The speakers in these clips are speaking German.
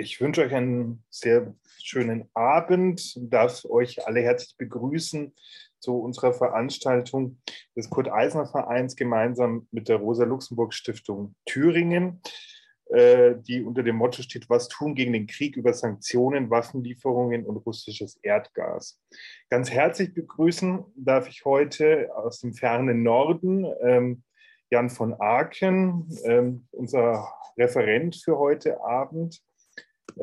Ich wünsche euch einen sehr schönen Abend darf euch alle herzlich begrüßen zu unserer Veranstaltung des Kurt-Eisner-Vereins gemeinsam mit der Rosa-Luxemburg-Stiftung Thüringen, äh, die unter dem Motto steht, was tun gegen den Krieg über Sanktionen, Waffenlieferungen und russisches Erdgas. Ganz herzlich begrüßen darf ich heute aus dem fernen Norden ähm, Jan von Aken, ähm, unser Referent für heute Abend.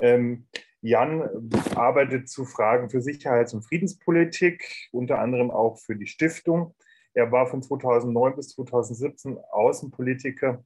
Ähm, Jan arbeitet zu Fragen für Sicherheits- und Friedenspolitik, unter anderem auch für die Stiftung. Er war von 2009 bis 2017 Außenpolitiker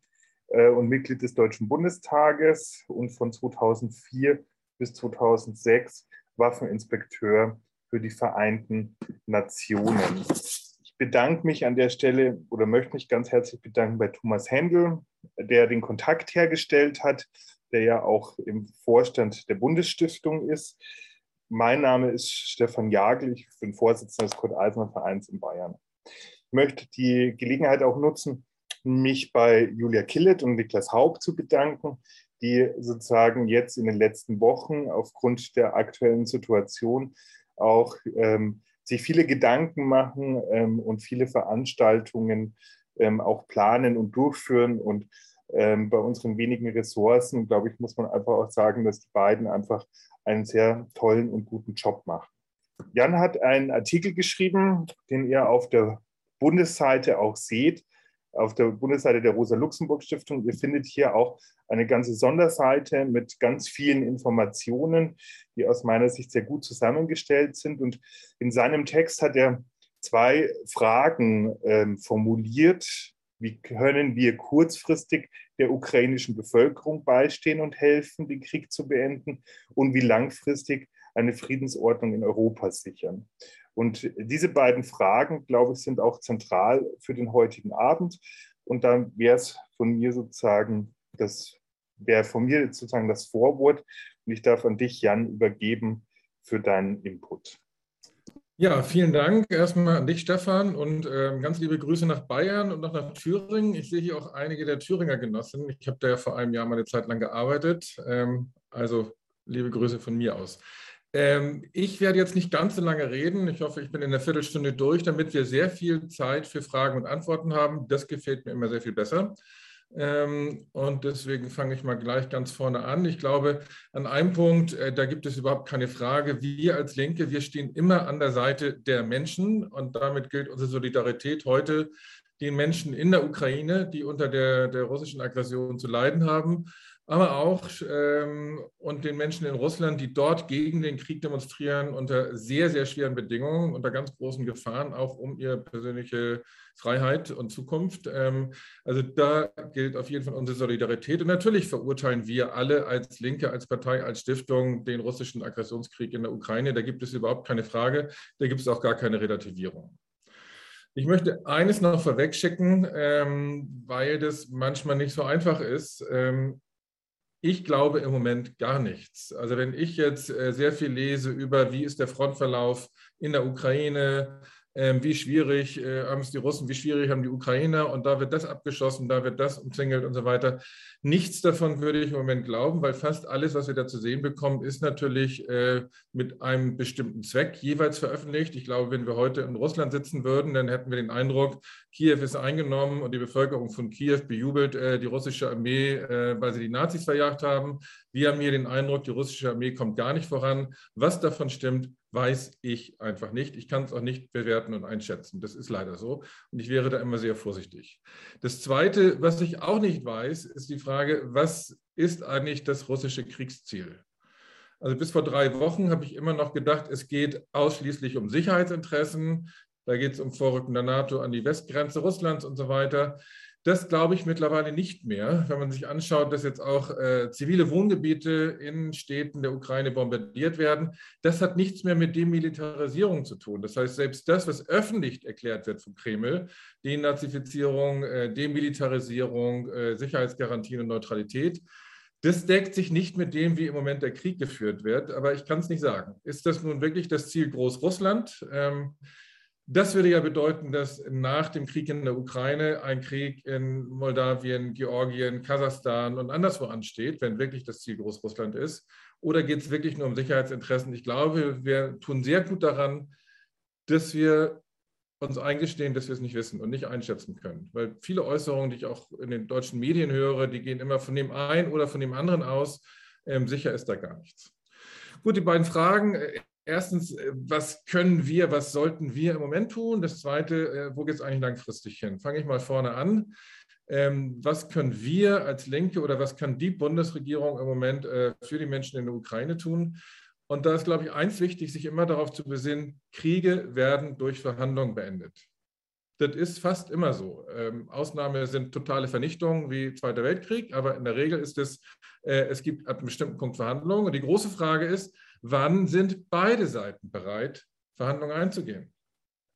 äh, und Mitglied des Deutschen Bundestages und von 2004 bis 2006 Waffeninspekteur für die Vereinten Nationen. Ich bedanke mich an der Stelle oder möchte mich ganz herzlich bedanken bei Thomas Händel, der den Kontakt hergestellt hat der ja auch im Vorstand der Bundesstiftung ist. Mein Name ist Stefan Jagel, ich bin Vorsitzender des Kurt-Eisner-Vereins in Bayern. Ich möchte die Gelegenheit auch nutzen, mich bei Julia Killet und Niklas Haug zu bedanken, die sozusagen jetzt in den letzten Wochen aufgrund der aktuellen Situation auch ähm, sich viele Gedanken machen ähm, und viele Veranstaltungen ähm, auch planen und durchführen und ähm, bei unseren wenigen Ressourcen, glaube ich, muss man einfach auch sagen, dass die beiden einfach einen sehr tollen und guten Job machen. Jan hat einen Artikel geschrieben, den ihr auf der Bundesseite auch seht, auf der Bundesseite der Rosa-Luxemburg-Stiftung. Ihr findet hier auch eine ganze Sonderseite mit ganz vielen Informationen, die aus meiner Sicht sehr gut zusammengestellt sind. Und in seinem Text hat er zwei Fragen ähm, formuliert, wie können wir kurzfristig der ukrainischen Bevölkerung beistehen und helfen, den Krieg zu beenden? Und wie langfristig eine Friedensordnung in Europa sichern? Und diese beiden Fragen, glaube ich, sind auch zentral für den heutigen Abend. Und dann wäre es von mir sozusagen das, wäre von mir sozusagen das Vorwort. Und ich darf an dich, Jan, übergeben für deinen Input. Ja, vielen Dank erstmal an dich, Stefan, und äh, ganz liebe Grüße nach Bayern und noch nach Thüringen. Ich sehe hier auch einige der Thüringer Genossen. Ich habe da ja vor einem Jahr mal eine Zeit lang gearbeitet. Ähm, also liebe Grüße von mir aus. Ähm, ich werde jetzt nicht ganz so lange reden. Ich hoffe, ich bin in der Viertelstunde durch, damit wir sehr viel Zeit für Fragen und Antworten haben. Das gefällt mir immer sehr viel besser. Ähm, und deswegen fange ich mal gleich ganz vorne an. Ich glaube, an einem Punkt, äh, da gibt es überhaupt keine Frage. Wir als Linke, wir stehen immer an der Seite der Menschen und damit gilt unsere Solidarität heute den Menschen in der Ukraine, die unter der, der russischen Aggression zu leiden haben aber auch ähm, und den Menschen in Russland, die dort gegen den Krieg demonstrieren, unter sehr, sehr schweren Bedingungen, unter ganz großen Gefahren, auch um ihre persönliche Freiheit und Zukunft. Ähm, also da gilt auf jeden Fall unsere Solidarität. Und natürlich verurteilen wir alle als Linke, als Partei, als Stiftung den russischen Aggressionskrieg in der Ukraine. Da gibt es überhaupt keine Frage. Da gibt es auch gar keine Relativierung. Ich möchte eines noch vorwegschicken, ähm, weil das manchmal nicht so einfach ist. Ähm, ich glaube im Moment gar nichts. Also wenn ich jetzt äh, sehr viel lese über, wie ist der Frontverlauf in der Ukraine, wie schwierig äh, haben es die Russen, wie schwierig haben die Ukrainer und da wird das abgeschossen, da wird das umzingelt und so weiter. Nichts davon würde ich im Moment glauben, weil fast alles, was wir da zu sehen bekommen, ist natürlich äh, mit einem bestimmten Zweck jeweils veröffentlicht. Ich glaube, wenn wir heute in Russland sitzen würden, dann hätten wir den Eindruck, Kiew ist eingenommen und die Bevölkerung von Kiew bejubelt äh, die russische Armee, weil sie die Nazis verjagt haben. Wir haben hier den Eindruck, die russische Armee kommt gar nicht voran. Was davon stimmt, weiß ich einfach nicht. Ich kann es auch nicht bewerten und einschätzen. Das ist leider so. Und ich wäre da immer sehr vorsichtig. Das Zweite, was ich auch nicht weiß, ist die Frage, was ist eigentlich das russische Kriegsziel? Also bis vor drei Wochen habe ich immer noch gedacht, es geht ausschließlich um Sicherheitsinteressen. Da geht es um Vorrücken der NATO an die Westgrenze Russlands und so weiter. Das glaube ich mittlerweile nicht mehr, wenn man sich anschaut, dass jetzt auch äh, zivile Wohngebiete in Städten der Ukraine bombardiert werden. Das hat nichts mehr mit Demilitarisierung zu tun. Das heißt, selbst das, was öffentlich erklärt wird vom Kreml, Denazifizierung, äh, Demilitarisierung, äh, Sicherheitsgarantien und Neutralität, das deckt sich nicht mit dem, wie im Moment der Krieg geführt wird. Aber ich kann es nicht sagen. Ist das nun wirklich das Ziel Großrussland? Ähm, Das würde ja bedeuten, dass nach dem Krieg in der Ukraine ein Krieg in Moldawien, Georgien, Kasachstan und anderswo ansteht, wenn wirklich das Ziel Großrussland ist. Oder geht es wirklich nur um Sicherheitsinteressen? Ich glaube, wir tun sehr gut daran, dass wir uns eingestehen, dass wir es nicht wissen und nicht einschätzen können. Weil viele Äußerungen, die ich auch in den deutschen Medien höre, die gehen immer von dem einen oder von dem anderen aus. Ähm, sicher ist da gar nichts. Gut, die beiden Fragen. Erstens, äh, was können wir, was sollten wir im Moment tun? Das Zweite, äh, wo geht es eigentlich langfristig hin? Fange ich mal vorne an. Ähm, was können wir als Linke oder was kann die Bundesregierung im Moment äh, für die Menschen in der Ukraine tun? Und da ist, glaube ich, eins wichtig, sich immer darauf zu besinnen, Kriege werden durch Verhandlungen beendet. Das ist fast immer so. Ähm, Ausnahme sind totale Vernichtungen wie Zweiter Weltkrieg, aber in der Regel ist es, es gibt ab einem bestimmten Punkt Verhandlungen. Und die große Frage ist, wann sind beide Seiten bereit, Verhandlungen einzugehen?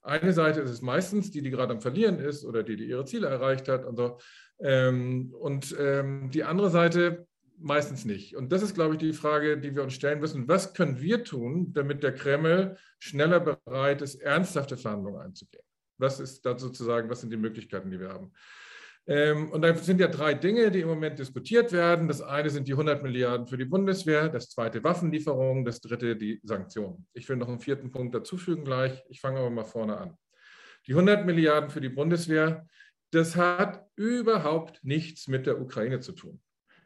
Eine Seite ist es meistens, die, die gerade am Verlieren ist oder die, die ihre Ziele erreicht hat und so. Ähm, und ähm, die andere Seite meistens nicht. Und das ist, glaube ich, die Frage, die wir uns stellen müssen. Was können wir tun, damit der Kreml schneller bereit ist, ernsthafte Verhandlungen einzugehen? Was ist da sozusagen, was sind die Möglichkeiten, die wir haben? Ähm, und da sind ja drei Dinge, die im Moment diskutiert werden. Das eine sind die 100 Milliarden für die Bundeswehr, das zweite Waffenlieferungen, das dritte die Sanktionen. Ich will noch einen vierten Punkt dazufügen gleich. Ich fange aber mal vorne an. Die 100 Milliarden für die Bundeswehr, das hat überhaupt nichts mit der Ukraine zu tun.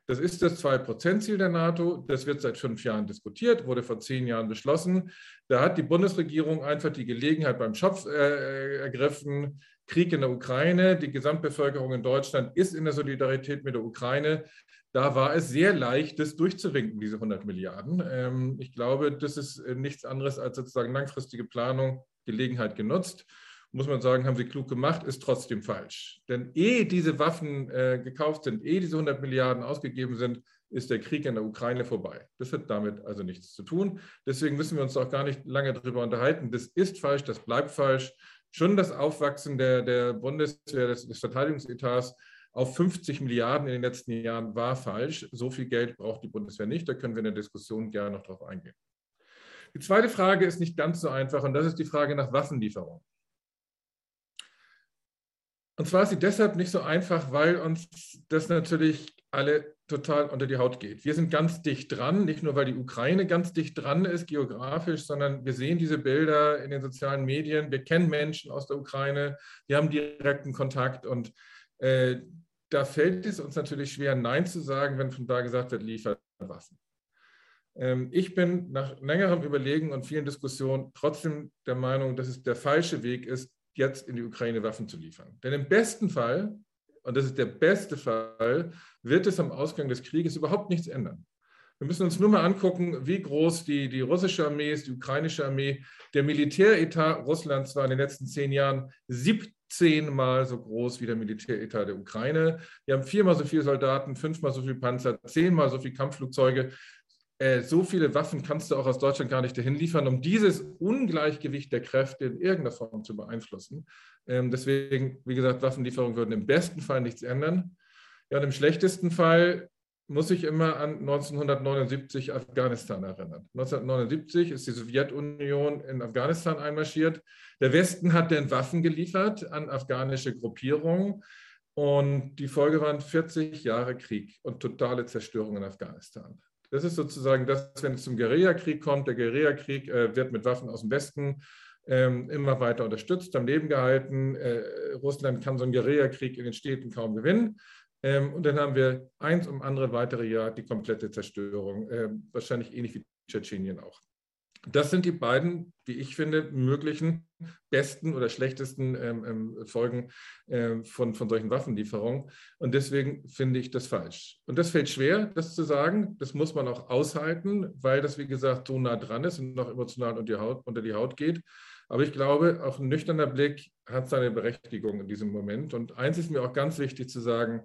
Das ist das Zwei-Prozent-Ziel der NATO. Das wird seit fünf Jahren diskutiert, wurde vor zehn Jahren beschlossen. Da hat die Bundesregierung einfach die Gelegenheit beim Schopf äh, ergriffen. Krieg in der Ukraine, die Gesamtbevölkerung in Deutschland ist in der Solidarität mit der Ukraine. Da war es sehr leicht, das durchzuwinken, diese 100 Milliarden. Ähm, ich glaube, das ist nichts anderes als sozusagen langfristige Planung, Gelegenheit genutzt muss man sagen, haben sie klug gemacht, ist trotzdem falsch. Denn ehe diese Waffen äh, gekauft sind, ehe diese 100 Milliarden ausgegeben sind, ist der Krieg in der Ukraine vorbei. Das hat damit also nichts zu tun. Deswegen müssen wir uns auch gar nicht lange darüber unterhalten. Das ist falsch, das bleibt falsch. Schon das Aufwachsen der, der Bundeswehr, des, des Verteidigungsetats auf 50 Milliarden in den letzten Jahren war falsch. So viel Geld braucht die Bundeswehr nicht. Da können wir in der Diskussion gerne noch drauf eingehen. Die zweite Frage ist nicht ganz so einfach und das ist die Frage nach Waffenlieferung. Und zwar ist sie deshalb nicht so einfach, weil uns das natürlich alle total unter die Haut geht. Wir sind ganz dicht dran, nicht nur weil die Ukraine ganz dicht dran ist geografisch, sondern wir sehen diese Bilder in den sozialen Medien. Wir kennen Menschen aus der Ukraine, wir haben direkten Kontakt und äh, da fällt es uns natürlich schwer, Nein zu sagen, wenn von da gesagt wird, liefert Waffen. Ähm, ich bin nach längerem Überlegen und vielen Diskussionen trotzdem der Meinung, dass es der falsche Weg ist, jetzt in die Ukraine Waffen zu liefern. Denn im besten Fall, und das ist der beste Fall, wird es am Ausgang des Krieges überhaupt nichts ändern. Wir müssen uns nur mal angucken, wie groß die, die russische Armee ist, die ukrainische Armee. Der Militäretat Russlands war in den letzten zehn Jahren 17 Mal so groß wie der Militäretat der Ukraine. Wir haben viermal so viele Soldaten, fünfmal so viele Panzer, zehnmal so viele Kampfflugzeuge. Äh, so viele Waffen kannst du auch aus Deutschland gar nicht dahin liefern, um dieses Ungleichgewicht der Kräfte in irgendeiner Form zu beeinflussen. Ähm, deswegen, wie gesagt, Waffenlieferungen würden im besten Fall nichts ändern. Ja, und im schlechtesten Fall muss ich immer an 1979 Afghanistan erinnern. 1979 ist die Sowjetunion in Afghanistan einmarschiert. Der Westen hat dann Waffen geliefert an afghanische Gruppierungen. Und die Folge waren 40 Jahre Krieg und totale Zerstörung in Afghanistan. Das ist sozusagen das, wenn es zum Guerillakrieg kommt. Der Guerillakrieg äh, wird mit Waffen aus dem Westen ähm, immer weiter unterstützt, am Leben gehalten. Äh, Russland kann so einen Guerillakrieg in den Städten kaum gewinnen. Ähm, und dann haben wir eins um andere weitere Jahr die komplette Zerstörung. Äh, wahrscheinlich ähnlich wie Tschetschenien auch. Das sind die beiden, wie ich finde, möglichen besten oder schlechtesten ähm, ähm, Folgen ähm, von, von solchen Waffenlieferungen. Und deswegen finde ich das falsch. Und das fällt schwer, das zu sagen. Das muss man auch aushalten, weil das, wie gesagt, so nah dran ist und noch emotional unter die Haut, unter die Haut geht. Aber ich glaube, auch ein nüchterner Blick hat seine Berechtigung in diesem Moment. Und eins ist mir auch ganz wichtig zu sagen,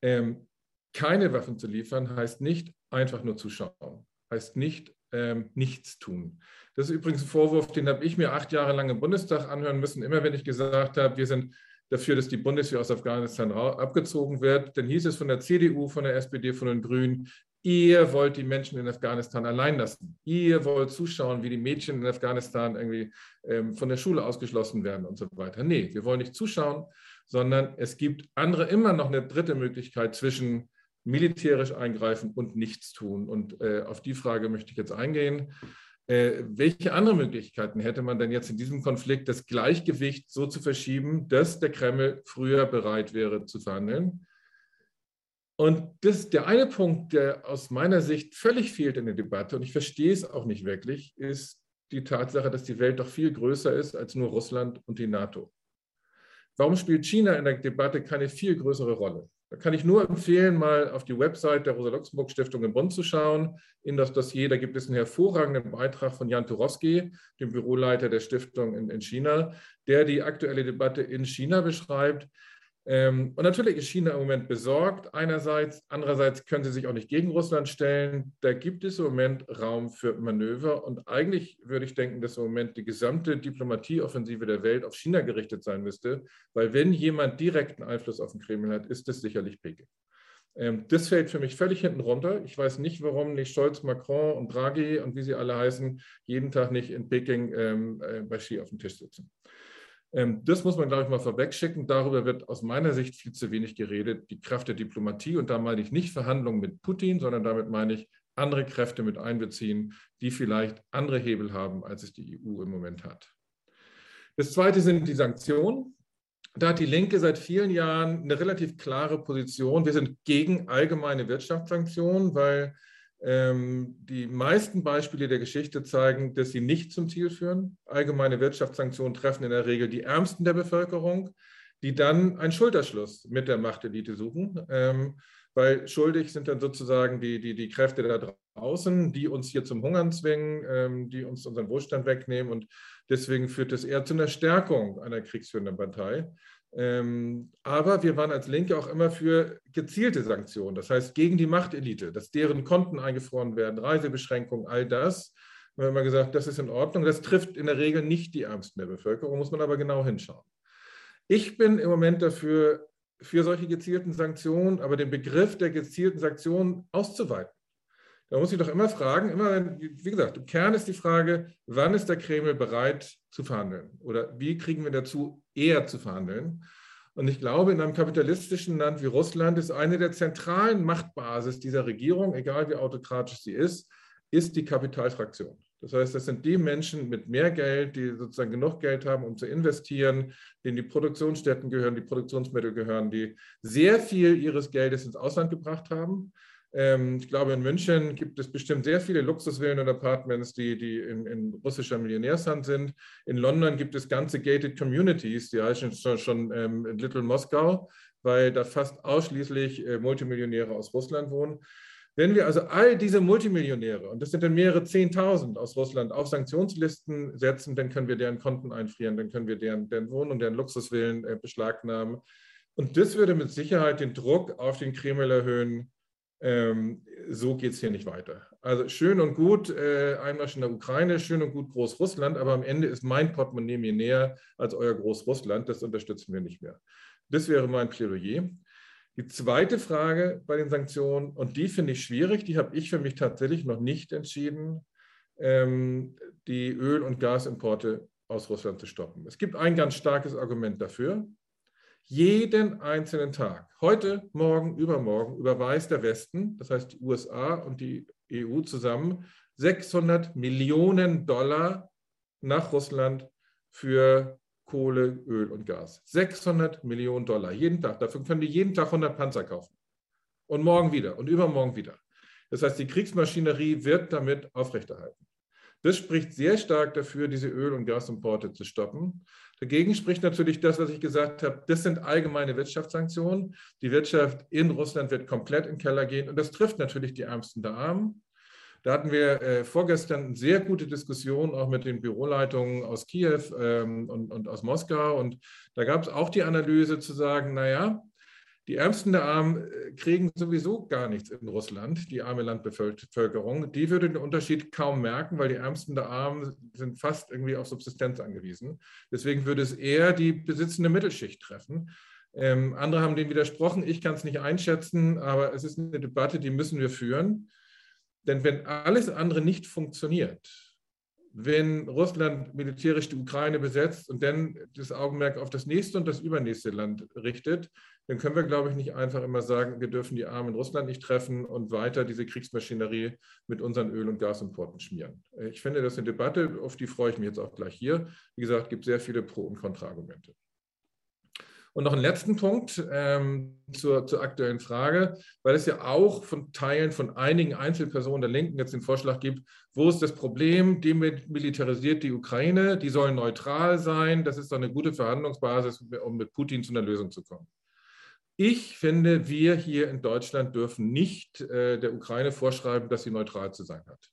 ähm, keine Waffen zu liefern heißt nicht einfach nur zuschauen, heißt nicht ähm, nichts tun. Das ist übrigens ein Vorwurf, den habe ich mir acht Jahre lang im Bundestag anhören müssen, immer wenn ich gesagt habe, wir sind dafür, dass die Bundeswehr aus Afghanistan abgezogen wird. Dann hieß es von der CDU, von der SPD, von den Grünen, Ihr wollt die Menschen in Afghanistan allein lassen. Ihr wollt zuschauen, wie die Mädchen in Afghanistan irgendwie ähm, von der Schule ausgeschlossen werden und so weiter. Nee, wir wollen nicht zuschauen, sondern es gibt andere, immer noch eine dritte Möglichkeit zwischen militärisch eingreifen und nichts tun. Und äh, auf die Frage möchte ich jetzt eingehen. Äh, welche andere Möglichkeiten hätte man denn jetzt in diesem Konflikt, das Gleichgewicht so zu verschieben, dass der Kreml früher bereit wäre zu verhandeln? Und das, der eine Punkt, der aus meiner Sicht völlig fehlt in der Debatte, und ich verstehe es auch nicht wirklich, ist die Tatsache, dass die Welt doch viel größer ist als nur Russland und die NATO. Warum spielt China in der Debatte keine viel größere Rolle? Da kann ich nur empfehlen, mal auf die Website der Rosa-Luxemburg-Stiftung in Bonn zu schauen. In das Dossier, da gibt es einen hervorragenden Beitrag von Jan Turowski, dem Büroleiter der Stiftung in, in China, der die aktuelle Debatte in China beschreibt. Ähm, und natürlich ist China im Moment besorgt einerseits, andererseits können sie sich auch nicht gegen Russland stellen. Da gibt es im Moment Raum für Manöver und eigentlich würde ich denken, dass im Moment die gesamte Diplomatieoffensive der Welt auf China gerichtet sein müsste, weil wenn jemand direkten Einfluss auf den Kreml hat, ist es sicherlich Peking. Ähm, das fällt für mich völlig hinten runter. Ich weiß nicht, warum nicht Scholz, Macron und Draghi und wie sie alle heißen, jeden Tag nicht in Peking ähm, äh, bei Xi auf dem Tisch sitzen. Ähm, das muss man, glaube ich, mal vorwegschicken. Darüber wird aus meiner Sicht viel zu wenig geredet. Die Kraft der Diplomatie, und da meine ich nicht Verhandlungen mit Putin, sondern damit meine ich andere Kräfte mit einbeziehen, die vielleicht andere Hebel haben, als es die EU im Moment hat. Das Zweite sind die Sanktionen. Da hat die Linke seit vielen Jahren eine relativ klare Position. Wir sind gegen allgemeine Wirtschaftssanktionen, weil die meisten Beispiele der Geschichte zeigen, dass sie nicht zum Ziel führen. Allgemeine Wirtschaftssanktionen treffen in der Regel die Ärmsten der Bevölkerung, die dann einen Schulterschluss mit der Machtelite suchen, ähm, weil schuldig sind dann sozusagen die, die, die Kräfte da draußen, die uns hier zum Hungern zwingen, ähm, die uns unseren Wohlstand wegnehmen. Und deswegen führt es eher zu einer Stärkung einer kriegsführenden Partei. Ähm, aber wir waren als Linke auch immer für gezielte Sanktionen, das heißt gegen die Machtelite, dass deren Konten eingefroren werden, Reisebeschränkungen, all das. Wir haben immer gesagt, das ist in Ordnung. Das trifft in der Regel nicht die Ärmsten der Bevölkerung, muss man aber genau hinschauen. Ich bin im Moment dafür, für solche gezielten Sanktionen, aber den Begriff der gezielten Sanktionen auszuweiten. Da muss ich doch immer fragen, immer, wie gesagt, im Kern ist die Frage, wann ist der Kreml bereit zu verhandeln? Oder wie kriegen wir dazu, eher zu verhandeln? Und ich glaube, in einem kapitalistischen Land wie Russland ist eine der zentralen Machtbasis dieser Regierung, egal wie autokratisch sie ist, ist die Kapitalfraktion. Das heißt, das sind die Menschen mit mehr Geld, die sozusagen genug Geld haben, um zu investieren, denen die Produktionsstätten gehören, die Produktionsmittel gehören, die sehr viel ihres Geldes ins Ausland gebracht haben ich glaube, in München gibt es bestimmt sehr viele Luxusvillen und Apartments, die, die in, in, russischer Millionärshand sind. In London gibt es ganze gated communities, die heißen schon, schon ähm, Little Moskau, weil da fast ausschließlich äh, Multimillionäre aus Russland wohnen. Wenn wir also all diese Multimillionäre, und das sind dann mehrere Zehntausend aus Russland, auf Sanktionslisten setzen, dann können wir deren Konten einfrieren, dann können wir deren, deren Wohn- und deren Luxusvillen äh, beschlagnahmen. Und das würde mit Sicherheit den Druck auf den Kreml erhöhen, ähm, so geht es hier nicht weiter. Also schön und gut, äh, Einmarsch in der Ukraine, schön und gut Großrussland, aber am Ende ist mein Portemonnaie mir näher als euer Großrussland. Das unterstützen wir nicht mehr. Das wäre mein Plädoyer. Die zweite Frage bei den Sanktionen, und die finde ich schwierig, die habe ich für mich tatsächlich noch nicht entschieden, ähm, die Öl- und Gasimporte aus Russland zu stoppen. Es gibt ein ganz starkes Argument dafür jeden einzelnen Tag, heute, morgen, übermorgen, überweist der Westen, das heißt die USA und die EU zusammen, 600 Millionen Dollar nach Russland für Kohle, Öl und Gas. 600 Millionen Dollar jeden Tag. Dafür können die jeden Tag 100 Panzer kaufen. Und morgen wieder und übermorgen wieder. Das heißt, die Kriegsmaschinerie wird damit aufrechterhalten. Das spricht sehr stark dafür, diese Öl- und Gasimporte zu stoppen. Dagegen spricht natürlich das, was ich gesagt habe, das sind allgemeine Wirtschaftssanktionen. Die Wirtschaft in Russland wird komplett in den Keller gehen und das trifft natürlich die Ärmsten der Armen. Da hatten wir äh, vorgestern eine sehr gute Diskussion auch mit den Büroleitungen aus Kiew ähm, und, und aus Moskau. Und da gab es auch die Analyse zu sagen, naja, die Ärmsten der Armen äh, kriegen sowieso gar nichts in Russland, die arme Landbevölkerung. Die würde den Unterschied kaum merken, weil die Ärmsten der Armen sind fast irgendwie auf Subsistenz angewiesen. Deswegen würde es eher die besitzende Mittelschicht treffen. Ähm, andere haben dem widersprochen. Ich kann es nicht einschätzen, aber es ist eine Debatte, die müssen wir führen. Denn wenn alles andere nicht funktioniert, wenn Russland militärisch die Ukraine besetzt und dann das Augenmerk auf das nächste und das übernächste Land richtet, dann können wir, glaube ich, nicht einfach immer sagen, wir dürfen die Armen in Russland nicht treffen und weiter diese Kriegsmaschinerie mit unseren Öl- und Gasimporten schmieren. Ich finde, das ist eine Debatte, auf die freue ich mich jetzt auch gleich hier. Wie gesagt, es gibt sehr viele Pro- und Kontraargumente. Und noch einen letzten Punkt ähm, zur, zur, aktuellen Frage, weil es ja auch von Teilen von einigen Einzelpersonen der Linken jetzt den Vorschlag gibt, wo ist das Problem, demilitarisiert die Ukraine, die sollen neutral sein, das ist doch eine gute Verhandlungsbasis, um mit Putin zu einer Lösung zu kommen. Ich finde, wir hier in Deutschland dürfen nicht äh, der Ukraine vorschreiben, dass sie neutral zu sein hat.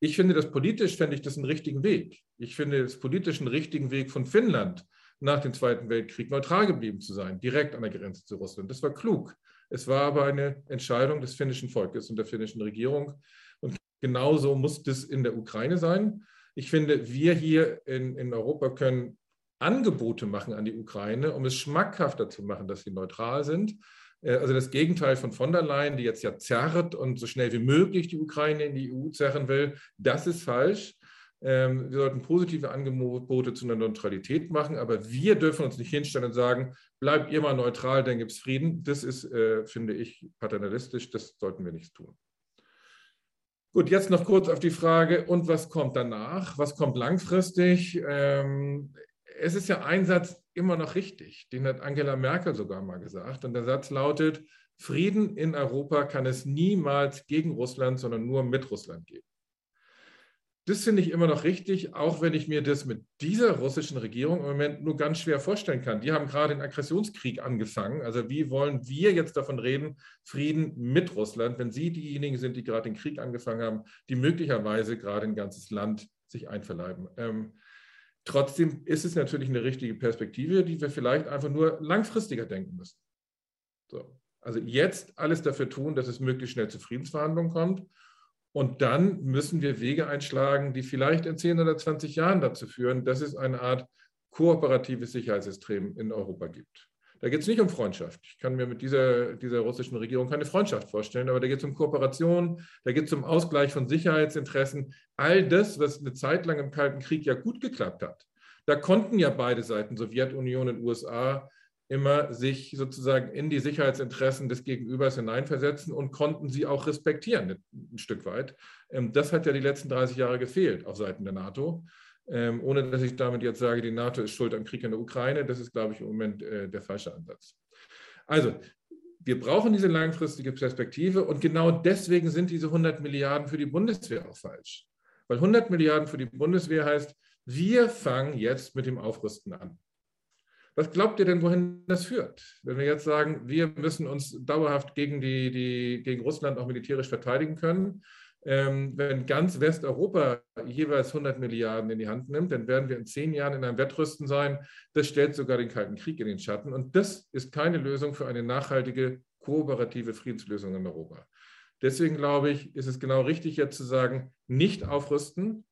Ich finde das politisch, fände ich das einen richtigen Weg. Ich finde das politisch einen richtigen Weg von Finnland, nach dem Zweiten Weltkrieg neutral geblieben zu sein, direkt an der Grenze zu Russland. Das war klug. Es war aber eine Entscheidung des finnischen Volkes und der finnischen Regierung. Und genauso muss das in der Ukraine sein. Ich finde, wir hier in, in Europa können Angebote machen an die Ukraine, um es schmackhafter zu machen, dass sie neutral sind. Äh, also das Gegenteil von von der Leyen, die jetzt ja zerrt und so schnell wie möglich die Ukraine in die EU zerren will, das ist falsch. Ähm, wir sollten positive Angebote zu einer Neutralität machen, aber wir dürfen uns nicht hinstellen und sagen, bleibt ihr mal neutral, dann gibt es Frieden. Das ist, äh, finde ich, paternalistisch. Das sollten wir nicht tun. Gut, jetzt noch kurz auf die Frage, und was kommt danach? Was kommt langfristig? Ähm, es ist ja ein Satz immer noch richtig, den hat Angela Merkel sogar mal gesagt. Und der Satz lautet, Frieden in Europa kann es niemals gegen Russland, sondern nur mit Russland geben. Das finde ich immer noch richtig, auch wenn ich mir das mit dieser russischen Regierung im Moment nur ganz schwer vorstellen kann. Die haben gerade den Aggressionskrieg angefangen. Also wie wollen wir jetzt davon reden, Frieden mit Russland, wenn sie diejenigen sind, die gerade den Krieg angefangen haben, die möglicherweise gerade ein ganzes Land sich einverleiben. Ähm, trotzdem ist es natürlich eine richtige Perspektive, die wir vielleicht einfach nur langfristiger denken müssen. So. Also jetzt alles dafür tun, dass es möglichst schnell zu Friedensverhandlungen kommt und dann müssen wir Wege einschlagen, die vielleicht in 10 oder 20 Jahren dazu führen, dass es eine Art kooperatives Sicherheitssystem in Europa gibt. Da geht es nicht um Freundschaft. Ich kann mir mit dieser, dieser russischen Regierung keine Freundschaft vorstellen, aber da geht es um Kooperation, da geht es um Ausgleich von Sicherheitsinteressen. All das, was eine Zeit lang im Kalten Krieg ja gut geklappt hat. Da konnten ja beide Seiten, Sowjetunion und USA, immer sich sozusagen in die Sicherheitsinteressen des Gegenübers hineinversetzen und konnten sie auch respektieren, ein Stück weit. Ähm, das hat ja die letzten 30 Jahre gefehlt auf Seiten der NATO. Ähm, ohne dass ich damit jetzt sage, die NATO ist schuld am Krieg in der Ukraine. Das ist, glaube ich, im Moment äh, der falsche Ansatz. Also, wir brauchen diese langfristige Perspektive und genau deswegen sind diese 100 Milliarden für die Bundeswehr auch falsch. Weil 100 Milliarden für die Bundeswehr heißt, wir fangen jetzt mit dem Aufrüsten an. Was glaubt ihr denn, wohin das führt? Wenn wir jetzt sagen, wir müssen uns dauerhaft gegen, die, die, gegen Russland auch militärisch verteidigen können, ähm, wenn ganz Westeuropa jeweils 100 Milliarden in die Hand nimmt, dann werden wir in zehn Jahren in einem Wettrüsten sein. Das stellt sogar den Kalten Krieg in den Schatten. Und das ist keine Lösung für eine nachhaltige, kooperative Friedenslösung in Europa. Deswegen glaube ich, ist es genau richtig, jetzt zu sagen, nicht aufrüsten,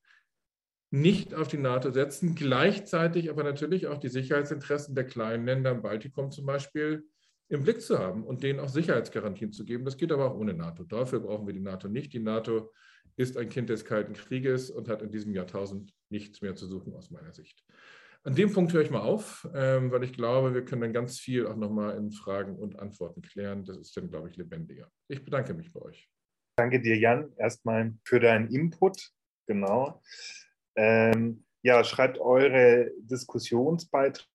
nicht auf die NATO setzen, gleichzeitig aber natürlich auch die Sicherheitsinteressen der kleinen Länder im Baltikum zum Beispiel im Blick zu haben und denen auch Sicherheitsgarantien zu geben. Das geht aber auch ohne NATO. Dafür brauchen wir die NATO nicht. Die NATO ist ein Kind des Kalten Krieges und hat in diesem Jahrtausend nichts mehr zu suchen aus meiner Sicht. An dem Punkt höre ich mal auf, ähm, weil ich glaube, wir können dann ganz viel auch nochmal in Fragen und Antworten klären. Das ist dann, glaube ich, lebendiger. Ich bedanke mich bei euch. Danke dir, Jan, erstmal für deinen Input. Genau. Ähm, ja, schreibt eure Diskussionsbeiträge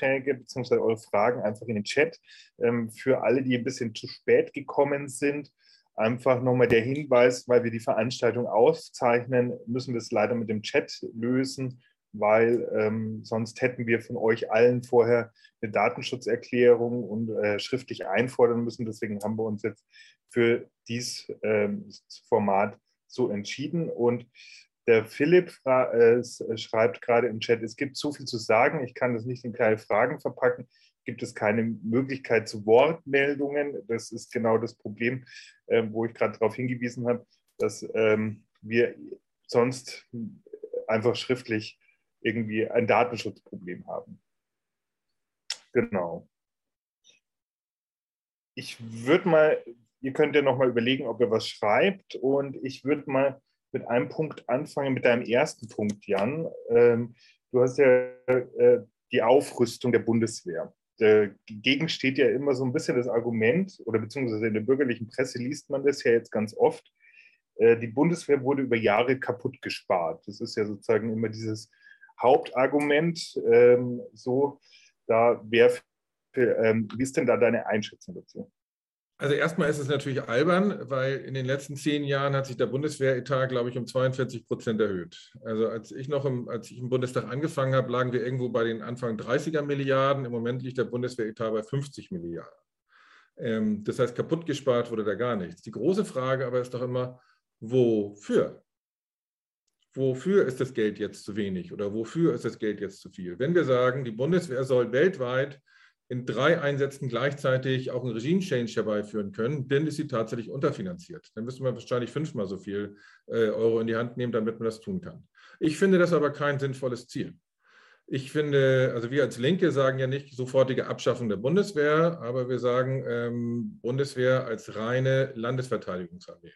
bzw. eure Fragen einfach in den Chat. Ähm, für alle, die ein bisschen zu spät gekommen sind, einfach nochmal der Hinweis, weil wir die Veranstaltung aufzeichnen, müssen wir es leider mit dem Chat lösen, weil ähm, sonst hätten wir von euch allen vorher eine Datenschutzerklärung und äh, schriftlich einfordern müssen. Deswegen haben wir uns jetzt für dieses ähm, Format so entschieden. Und der Philipp äh, schreibt gerade im Chat, es gibt so viel zu sagen, ich kann das nicht in kleine Fragen verpacken. Gibt es keine Möglichkeit zu Wortmeldungen? Das ist genau das Problem, äh, wo ich gerade darauf hingewiesen habe, dass ähm, wir sonst einfach schriftlich irgendwie ein Datenschutzproblem haben. Genau. ich würde mal, ihr könnt ja noch mal überlegen, ob ihr was schreibt und ich würde mal mit einem Punkt anfangen, mit deinem ersten Punkt, Jan. Ähm, du hast ja äh, die Aufrüstung der Bundeswehr. Dagegen steht ja immer so ein bisschen das Argument, oder beziehungsweise in der bürgerlichen Presse liest man das ja jetzt ganz oft, äh, die Bundeswehr wurde über Jahre kaputt gespart. Das ist ja sozusagen immer dieses Hauptargument. Ähm, so, da wäre, ähm, wie ist denn da deine Einschätzung dazu? Also erstmal ist es natürlich albern, weil in den letzten zehn Jahren hat sich der Bundeswehretat, glaube ich, um 42 Prozent erhöht. Also als ich noch im, als ich im Bundestag angefangen habe, lagen wir irgendwo bei den Anfang 30er Milliarden. Im Moment liegt der Bundeswehretat bei 50 Milliarden. Ähm, das heißt, kaputt gespart wurde da gar nichts. Die große Frage aber ist doch immer, wofür? Wofür ist das Geld jetzt zu wenig oder wofür ist das Geld jetzt zu viel? Wenn wir sagen, die Bundeswehr soll weltweit in drei Einsätzen gleichzeitig auch einen Regime-Change herbeiführen können, dann ist sie tatsächlich unterfinanziert. Dann müssen wir wahrscheinlich fünfmal so viel äh, Euro in die Hand nehmen, damit man das tun kann. Ich finde das aber kein sinnvolles Ziel. Ich finde, also wir als Linke sagen ja nicht sofortige Abschaffung der Bundeswehr, aber wir sagen ähm, Bundeswehr als reine Landesverteidigungsarmee.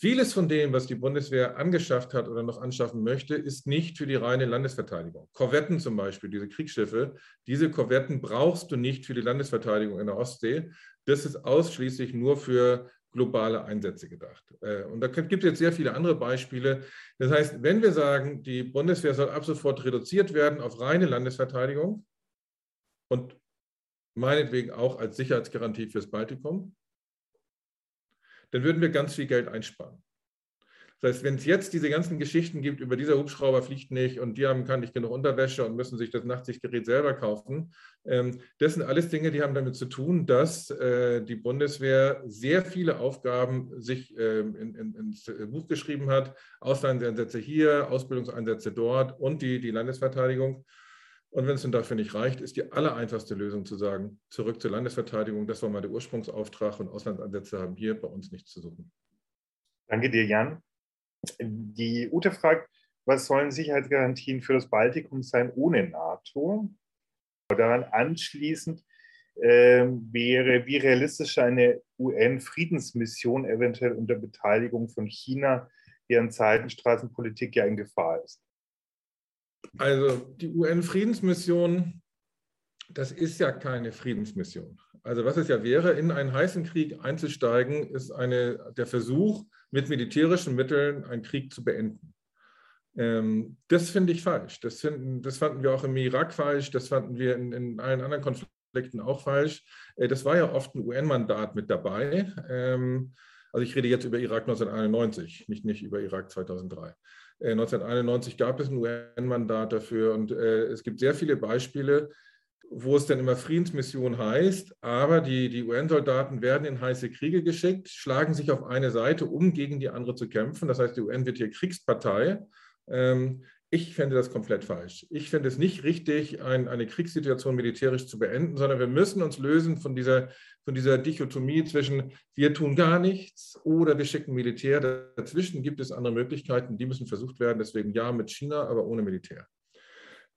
Vieles von dem, was die Bundeswehr angeschafft hat oder noch anschaffen möchte, ist nicht für die reine Landesverteidigung. Korvetten zum Beispiel, diese Kriegsschiffe, diese Korvetten brauchst du nicht für die Landesverteidigung in der Ostsee. Das ist ausschließlich nur für globale Einsätze gedacht. Äh, und da gibt es jetzt sehr viele andere Beispiele. Das heißt, wenn wir sagen, die Bundeswehr soll ab sofort reduziert werden auf reine Landesverteidigung und meinetwegen auch als Sicherheitsgarantie fürs Baltikum, dann würden wir ganz viel Geld einsparen. Das heißt, wenn es jetzt diese ganzen Geschichten gibt, über dieser Hubschrauber fliegt nicht und die haben kann nicht genug Unterwäsche und müssen sich das Nachtsichtgerät selber kaufen, ähm, das sind alles Dinge, die haben damit zu tun, dass äh, die Bundeswehr sehr viele Aufgaben sich ähm, in, in, ins Buch geschrieben hat. Auslandseinsätze hier, Ausbildungseinsätze dort und die, die Landesverteidigung. Und wenn es dann dafür nicht reicht, ist die allereinfachste Lösung zu sagen, zurück zur Landesverteidigung, das war mal der Ursprungsauftrag und Auslandsansätze haben hier bei uns nichts zu suchen. Danke dir, Jan. Die Ute fragt, was sollen Sicherheitsgarantien für das Baltikum sein ohne NATO? Daran anschließend äh, wäre, wie realistisch eine UN-Friedensmission eventuell unter Beteiligung von China, deren Zeitenstraßenpolitik ja in Gefahr ist. Also die UN-Friedensmission, das ist ja keine Friedensmission. Also was es ja wäre, in einen heißen Krieg einzusteigen, ist eine, der Versuch, mit militärischen Mitteln einen Krieg zu beenden. Ähm, das finde ich falsch. Das, finden, das, fanden wir auch im Irak falsch, das fanden wir in, in allen anderen Konflikten auch falsch. Äh, das war ja oft ein UN-Mandat mit dabei. Ähm, also ich rede jetzt über Irak 1991, nicht, nicht über Irak 2003. 1991 äh, gab es ein UN-Mandat dafür und äh, es gibt sehr viele Beispiele, wo es dann immer Friedensmission heißt, aber die, die UN-Soldaten werden in heiße Kriege geschickt, schlagen sich auf eine Seite, um gegen die andere zu kämpfen. Das heißt, die UN wird hier Kriegspartei. Ähm, ich fände das komplett falsch. Ich finde es nicht richtig, ein, eine Kriegssituation militärisch zu beenden, sondern wir müssen uns lösen von dieser, von dieser Dichotomie zwischen wir tun gar nichts oder wir schicken Militär. Dazwischen gibt es andere Möglichkeiten, die müssen versucht werden. Deswegen ja mit China, aber ohne Militär.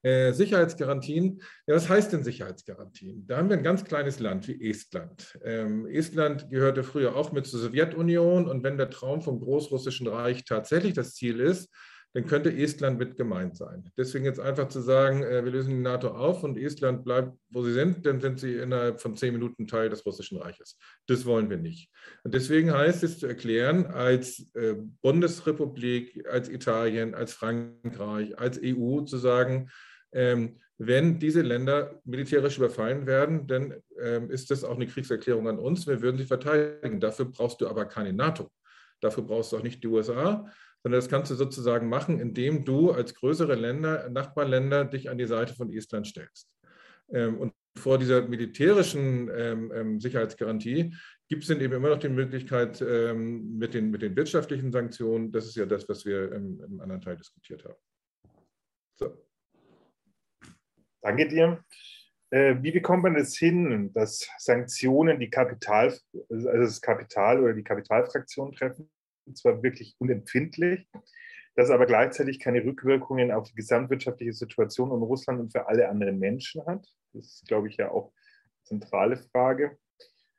Äh, Sicherheitsgarantien. Ja, was heißt denn Sicherheitsgarantien? Da haben wir ein ganz kleines Land wie Estland. Ähm, Estland gehörte früher auch mit zur Sowjetunion und wenn der Traum vom Großrussischen Reich tatsächlich das Ziel ist, dann könnte Estland mit gemeint sein. Deswegen jetzt einfach zu sagen, äh, wir lösen die NATO auf und Estland bleibt, wo sie sind, dann sind sie innerhalb von zehn Minuten Teil des Russischen Reiches. Das wollen wir nicht. Und deswegen heißt es zu erklären, als äh, Bundesrepublik, als Italien, als Frankreich, als EU zu sagen, ähm, wenn diese Länder militärisch überfallen werden, dann ähm, ist das auch eine Kriegserklärung an uns. Wir würden sie verteidigen. Dafür brauchst du aber keine NATO. Dafür brauchst du auch nicht die USA, sondern das kannst du sozusagen machen, indem du als größere Länder, Nachbarländer dich an die Seite von Estland stellst. Ähm, und vor dieser militärischen ähm, ähm, Sicherheitsgarantie gibt es eben immer noch die Möglichkeit mit, den, mit den wirtschaftlichen Sanktionen. Das ist ja das, was wir im, im anderen Teil diskutiert haben. So. Danke dir. Äh, wie bekommt man es hin, dass Sanktionen die Kapital, also das Kapital oder die Kapitalfraktion treffen? Zwar wirklich unempfindlich, das aber gleichzeitig keine Rückwirkungen auf die gesamtwirtschaftliche Situation in Russland und für alle anderen Menschen hat. Das ist, glaube ich, ja auch eine zentrale Frage.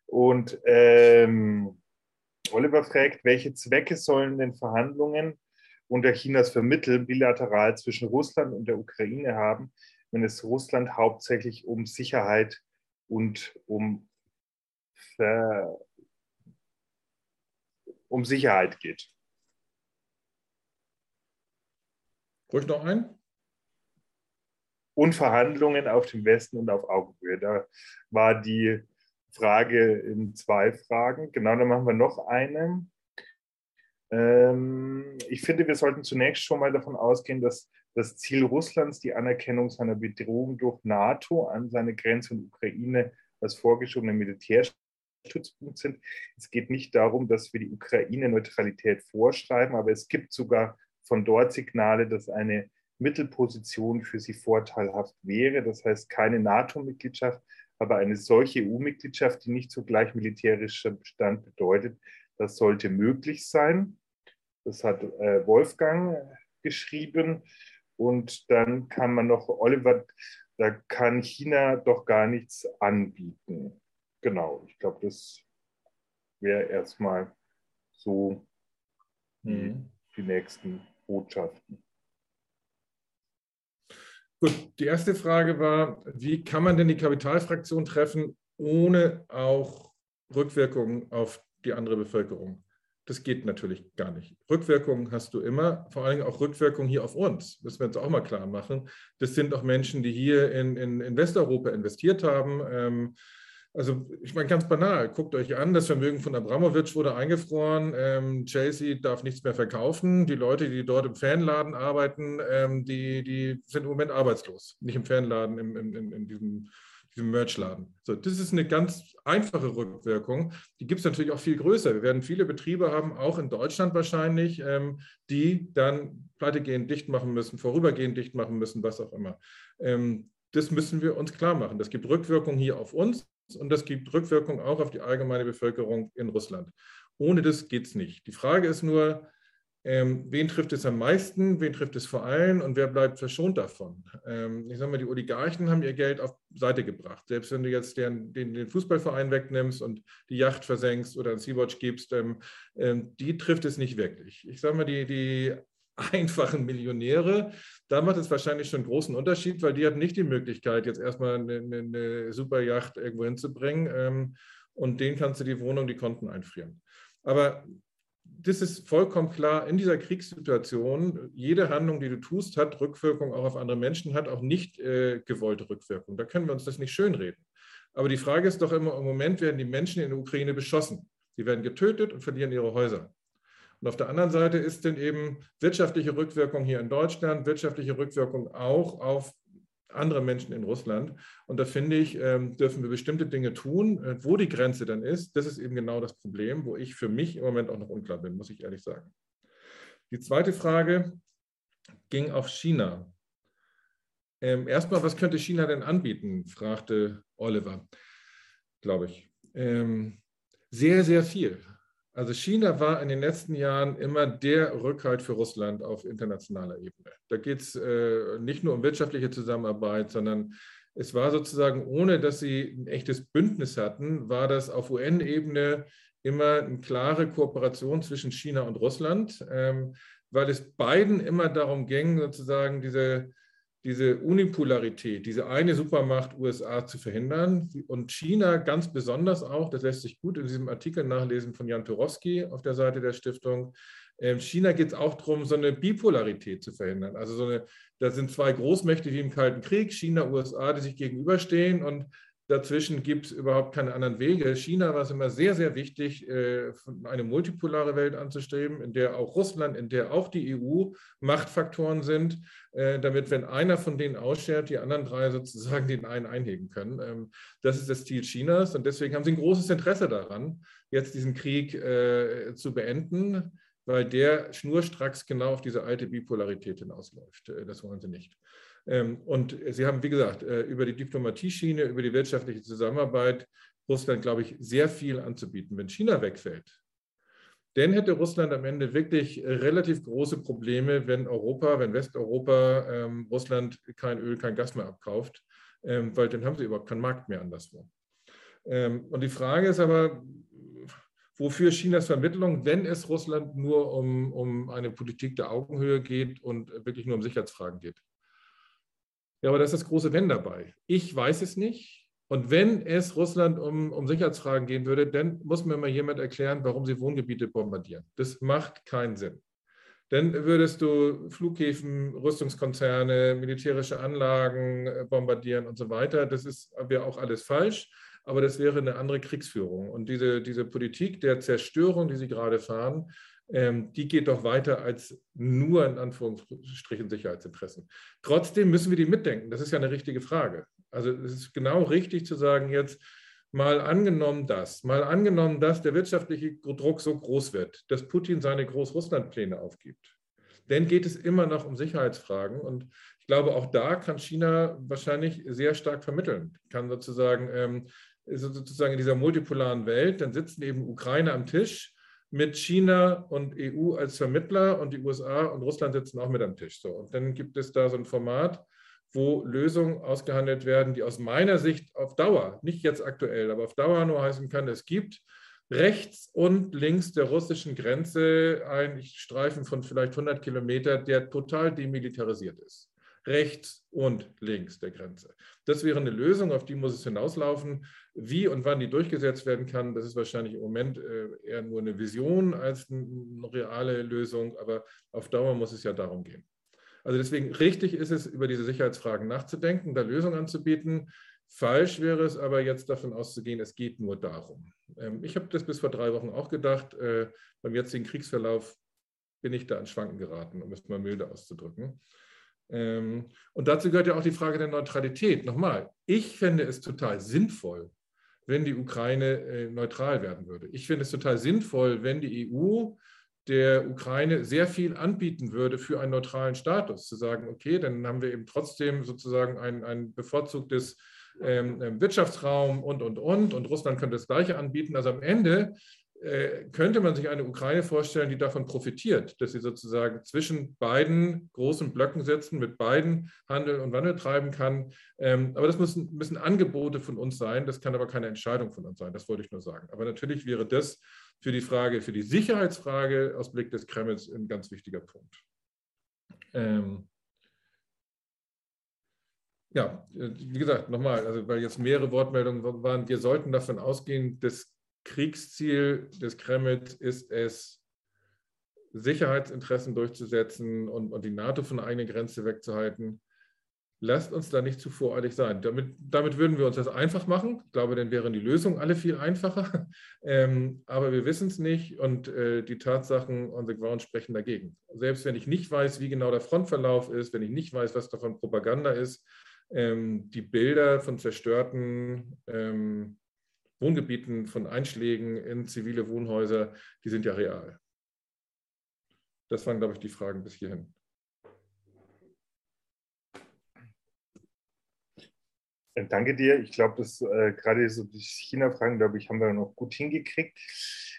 Und ähm, Oliver fragt, welche Zwecke sollen denn Verhandlungen unter Chinas Vermitteln bilateral zwischen Russland und der Ukraine haben, wenn es Russland hauptsächlich um Sicherheit und um, Ver um Sicherheit geht. Ruhig noch ein? Und Verhandlungen auf dem Westen und auf Augenhöhe. Da war die Frage in zwei Fragen. Genau, dann machen wir noch eine. Ähm, ich finde, wir sollten zunächst schon mal davon ausgehen, dass das Ziel Russlands die Anerkennung seiner Bedrohung durch NATO an seine Grenze und Ukraine als vorgeschobene Militärstützpunkt sind. Es geht nicht darum, dass wir die Ukraine Neutralität vorschreiben, aber es gibt sogar von dort Signale, dass eine Mittelposition für sie vorteilhaft wäre. Das heißt keine NATO-Mitgliedschaft, aber eine solche EU-Mitgliedschaft, die nicht zugleich militärischer Bestand bedeutet, das sollte möglich sein. Das hat äh, Wolfgang geschrieben. Und dann kann man noch, Oliver, da kann China doch gar nichts anbieten. Genau, ich glaube, das wäre erstmal so mhm. die nächsten Botschaften. Gut, die erste Frage war, wie kann man denn die Kapitalfraktion treffen, ohne auch Rückwirkungen auf die andere Bevölkerung? Das geht natürlich gar nicht. Rückwirkungen hast du immer, vor allem auch Rückwirkungen hier auf uns. Müssen wir uns auch mal klar machen. Das sind auch Menschen, die hier in, in, in Westeuropa investiert haben. Ähm, also ich meine ganz banal, guckt euch an, das Vermögen von Abramowitsch wurde eingefroren, ähm, Chelsea darf nichts mehr verkaufen, die Leute, die dort im Fanladen arbeiten, ähm, die, die sind im Moment arbeitslos, nicht im Fanladen, im, im, in diesem, diesem Merchladen. So, das ist eine ganz einfache Rückwirkung, die gibt es natürlich auch viel größer. Wir werden viele Betriebe haben, auch in Deutschland wahrscheinlich, ähm, die dann pleitegehend dicht machen müssen, vorübergehend dicht machen müssen, was auch immer. Ähm, das müssen wir uns klar machen. Das gibt Rückwirkungen hier auf uns, und das gibt Rückwirkung auch auf die allgemeine Bevölkerung in Russland. Ohne das geht es nicht. Die Frage ist nur, ähm, wen trifft es am meisten, wen trifft es vor allem und wer bleibt verschont davon? Ähm, ich sage mal, die Oligarchen haben ihr Geld auf Seite gebracht. Selbst wenn du jetzt den, den, den Fußballverein wegnimmst und die Yacht versenkst oder ein Sea-Watch gibst, ähm, ähm, die trifft es nicht wirklich. Ich sage mal, die, die einfachen Millionäre, da macht es wahrscheinlich schon einen großen Unterschied, weil die haben nicht die Möglichkeit, jetzt erstmal eine, eine Superjacht irgendwo hinzubringen ähm, und denen kannst du die Wohnung, die Konten einfrieren. Aber das ist vollkommen klar, in dieser Kriegssituation, jede Handlung, die du tust, hat Rückwirkung auch auf andere Menschen, hat auch nicht äh, gewollte Rückwirkung. Da können wir uns das nicht schönreden. Aber die Frage ist doch immer, im Moment werden die Menschen in der Ukraine beschossen. Sie werden getötet und verlieren ihre Häuser. Und auf der anderen Seite ist dann eben wirtschaftliche Rückwirkung hier in Deutschland, wirtschaftliche Rückwirkung auch auf andere Menschen in Russland. Und da finde ich, ähm, dürfen wir bestimmte Dinge tun. Äh, wo die Grenze dann ist, das ist eben genau das Problem, wo ich für mich im Moment auch noch unklar bin, muss ich ehrlich sagen. Die zweite Frage ging auf China. Ähm, erstmal, was könnte China denn anbieten? fragte Oliver, glaube ich. Ähm, sehr, sehr viel. Also China war in den letzten Jahren immer der Rückhalt für Russland auf internationaler Ebene. Da geht es äh, nicht nur um wirtschaftliche Zusammenarbeit, sondern es war sozusagen, ohne dass sie ein echtes Bündnis hatten, war das auf UN-Ebene immer eine klare Kooperation zwischen China und Russland, ähm, weil es beiden immer darum ging, sozusagen diese diese Unipolarität, diese eine Supermacht USA zu verhindern. Und China ganz besonders auch, das lässt sich gut in diesem Artikel nachlesen von Jan Turowski auf der Seite der Stiftung. Ähm, China geht es auch darum, so eine Bipolarität zu verhindern. Also so eine, da sind zwei Großmächte wie im Kalten Krieg, China, USA, die sich gegenüberstehen und Dazwischen gibt es überhaupt keine anderen Wege. China war es immer sehr, sehr wichtig, äh, eine multipolare Welt anzustreben, in der auch Russland, in der auch die EU Machtfaktoren sind, äh, damit, wenn einer von denen ausschert, die anderen drei sozusagen den einen einhegen können. Ähm, das ist das Ziel Chinas und deswegen haben sie ein großes Interesse daran, jetzt diesen Krieg äh, zu beenden, weil der schnurstracks genau auf diese alte Bipolarität hinausläuft. Das wollen sie nicht. Ähm, und Sie haben, wie gesagt, äh, über die Diplomatieschiene, über die wirtschaftliche Zusammenarbeit Russland, glaube ich, sehr viel anzubieten. Wenn China wegfällt, dann hätte Russland am Ende wirklich relativ große Probleme, wenn Europa, wenn Westeuropa ähm, Russland kein Öl, kein Gas mehr abkauft, ähm, weil dann haben sie überhaupt keinen Markt mehr anderswo. Und die Frage ist aber, wofür Chinas Vermittlung, wenn es Russland nur um, um eine Politik der Augenhöhe geht und wirklich nur um Sicherheitsfragen geht. Ja, aber da ist das große Wenn dabei. Ich weiß es nicht. Und wenn es Russland um, um Sicherheitsfragen gehen würde, dann muss mir mal jemand erklären, warum sie Wohngebiete bombardieren. Das macht keinen Sinn. Dann würdest du Flughäfen, Rüstungskonzerne, militärische Anlagen äh, bombardieren und so weiter. Das wäre auch alles falsch aber das wäre eine andere Kriegsführung. Und diese, diese Politik der Zerstörung, die Sie gerade fahren, die geht doch weiter als nur in Anführungsstrichen Sicherheitsinteressen. Trotzdem müssen wir die mitdenken. Das ist ja eine richtige Frage. Also es ist genau richtig zu sagen jetzt, mal angenommen das, mal angenommen, dass der wirtschaftliche Druck so groß wird, dass Putin seine Großrusslandpläne aufgibt. Dann geht es immer noch um Sicherheitsfragen. Und ich glaube, auch da kann China wahrscheinlich sehr stark vermitteln. Kann sozusagen ähm, sozusagen in dieser multipolaren Welt, dann sitzen eben Ukraine am Tisch mit China und EU als Vermittler und die USA und Russland sitzen auch mit am Tisch. So. Und dann gibt es da so ein Format, wo Lösungen ausgehandelt werden, die aus meiner Sicht auf Dauer, nicht jetzt aktuell, aber auf Dauer nur heißen kann, es gibt rechts und links der russischen Grenze einen Streifen von vielleicht 100 Kilometer, der total demilitarisiert ist rechts und links der Grenze. Das wäre eine Lösung, auf die muss es hinauslaufen. Wie und wann die durchgesetzt werden kann, das ist wahrscheinlich im Moment äh, eher nur eine Vision als eine reale Lösung, aber auf Dauer muss es ja darum gehen. Also deswegen richtig ist es, über diese Sicherheitsfragen nachzudenken, da Lösungen anzubieten. Falsch wäre es aber jetzt davon auszugehen, es geht nur darum. Ähm, ich habe das bis vor drei Wochen auch gedacht. Äh, beim jetzigen Kriegsverlauf bin ich da ins Schwanken geraten, um es mal milde auszudrücken. Ähm, und dazu gehört ja auch die Frage der Neutralität. Nochmal, ich fände es total sinnvoll, wenn die Ukraine äh, neutral werden würde. Ich finde es total sinnvoll, wenn die EU der Ukraine sehr viel anbieten würde für einen neutralen Status. Zu sagen, okay, dann haben wir eben trotzdem sozusagen ein, ein bevorzugtes ähm, ähm Wirtschaftsraum und, und, und. Und Russland könnte das Gleiche anbieten. Also am Ende äh, könnte man sich eine Ukraine vorstellen, die davon profitiert, dass sie sozusagen zwischen beiden großen Blöcken sitzen, mit beiden Handel und Wandel treiben kann. Ähm, aber das müssen, müssen Angebote von uns sein, das kann aber keine Entscheidung von uns sein, das wollte ich nur sagen. Aber natürlich wäre das für die Frage, für die Sicherheitsfrage aus Blick des Kremls ein ganz wichtiger Punkt. Ähm, ja, äh, wie gesagt, nochmal, also weil jetzt mehrere Wortmeldungen waren, wir sollten davon ausgehen, dass Kriegsziel des Kremls ist es, Sicherheitsinteressen durchzusetzen und, und die NATO von der eigenen Grenze wegzuhalten. Lasst uns da nicht zu voreilig sein. Damit, damit würden wir uns das einfach machen. Ich glaube, dann wären die Lösungen alle viel einfacher. Ähm, aber wir wissen es nicht und äh, die Tatsachen on the ground sprechen dagegen. Selbst wenn ich nicht weiß, wie genau der Frontverlauf ist, wenn ich nicht weiß, was davon Propaganda ist, ähm, die Bilder von zerstörten ähm, Wohngebieten von Einschlägen in zivile Wohnhäuser, die sind ja real. Das waren, glaube ich, die Fragen bis hierhin. Danke dir. Ich glaube, dass äh, gerade so die China-Fragen, glaube ich, haben wir noch gut hingekriegt.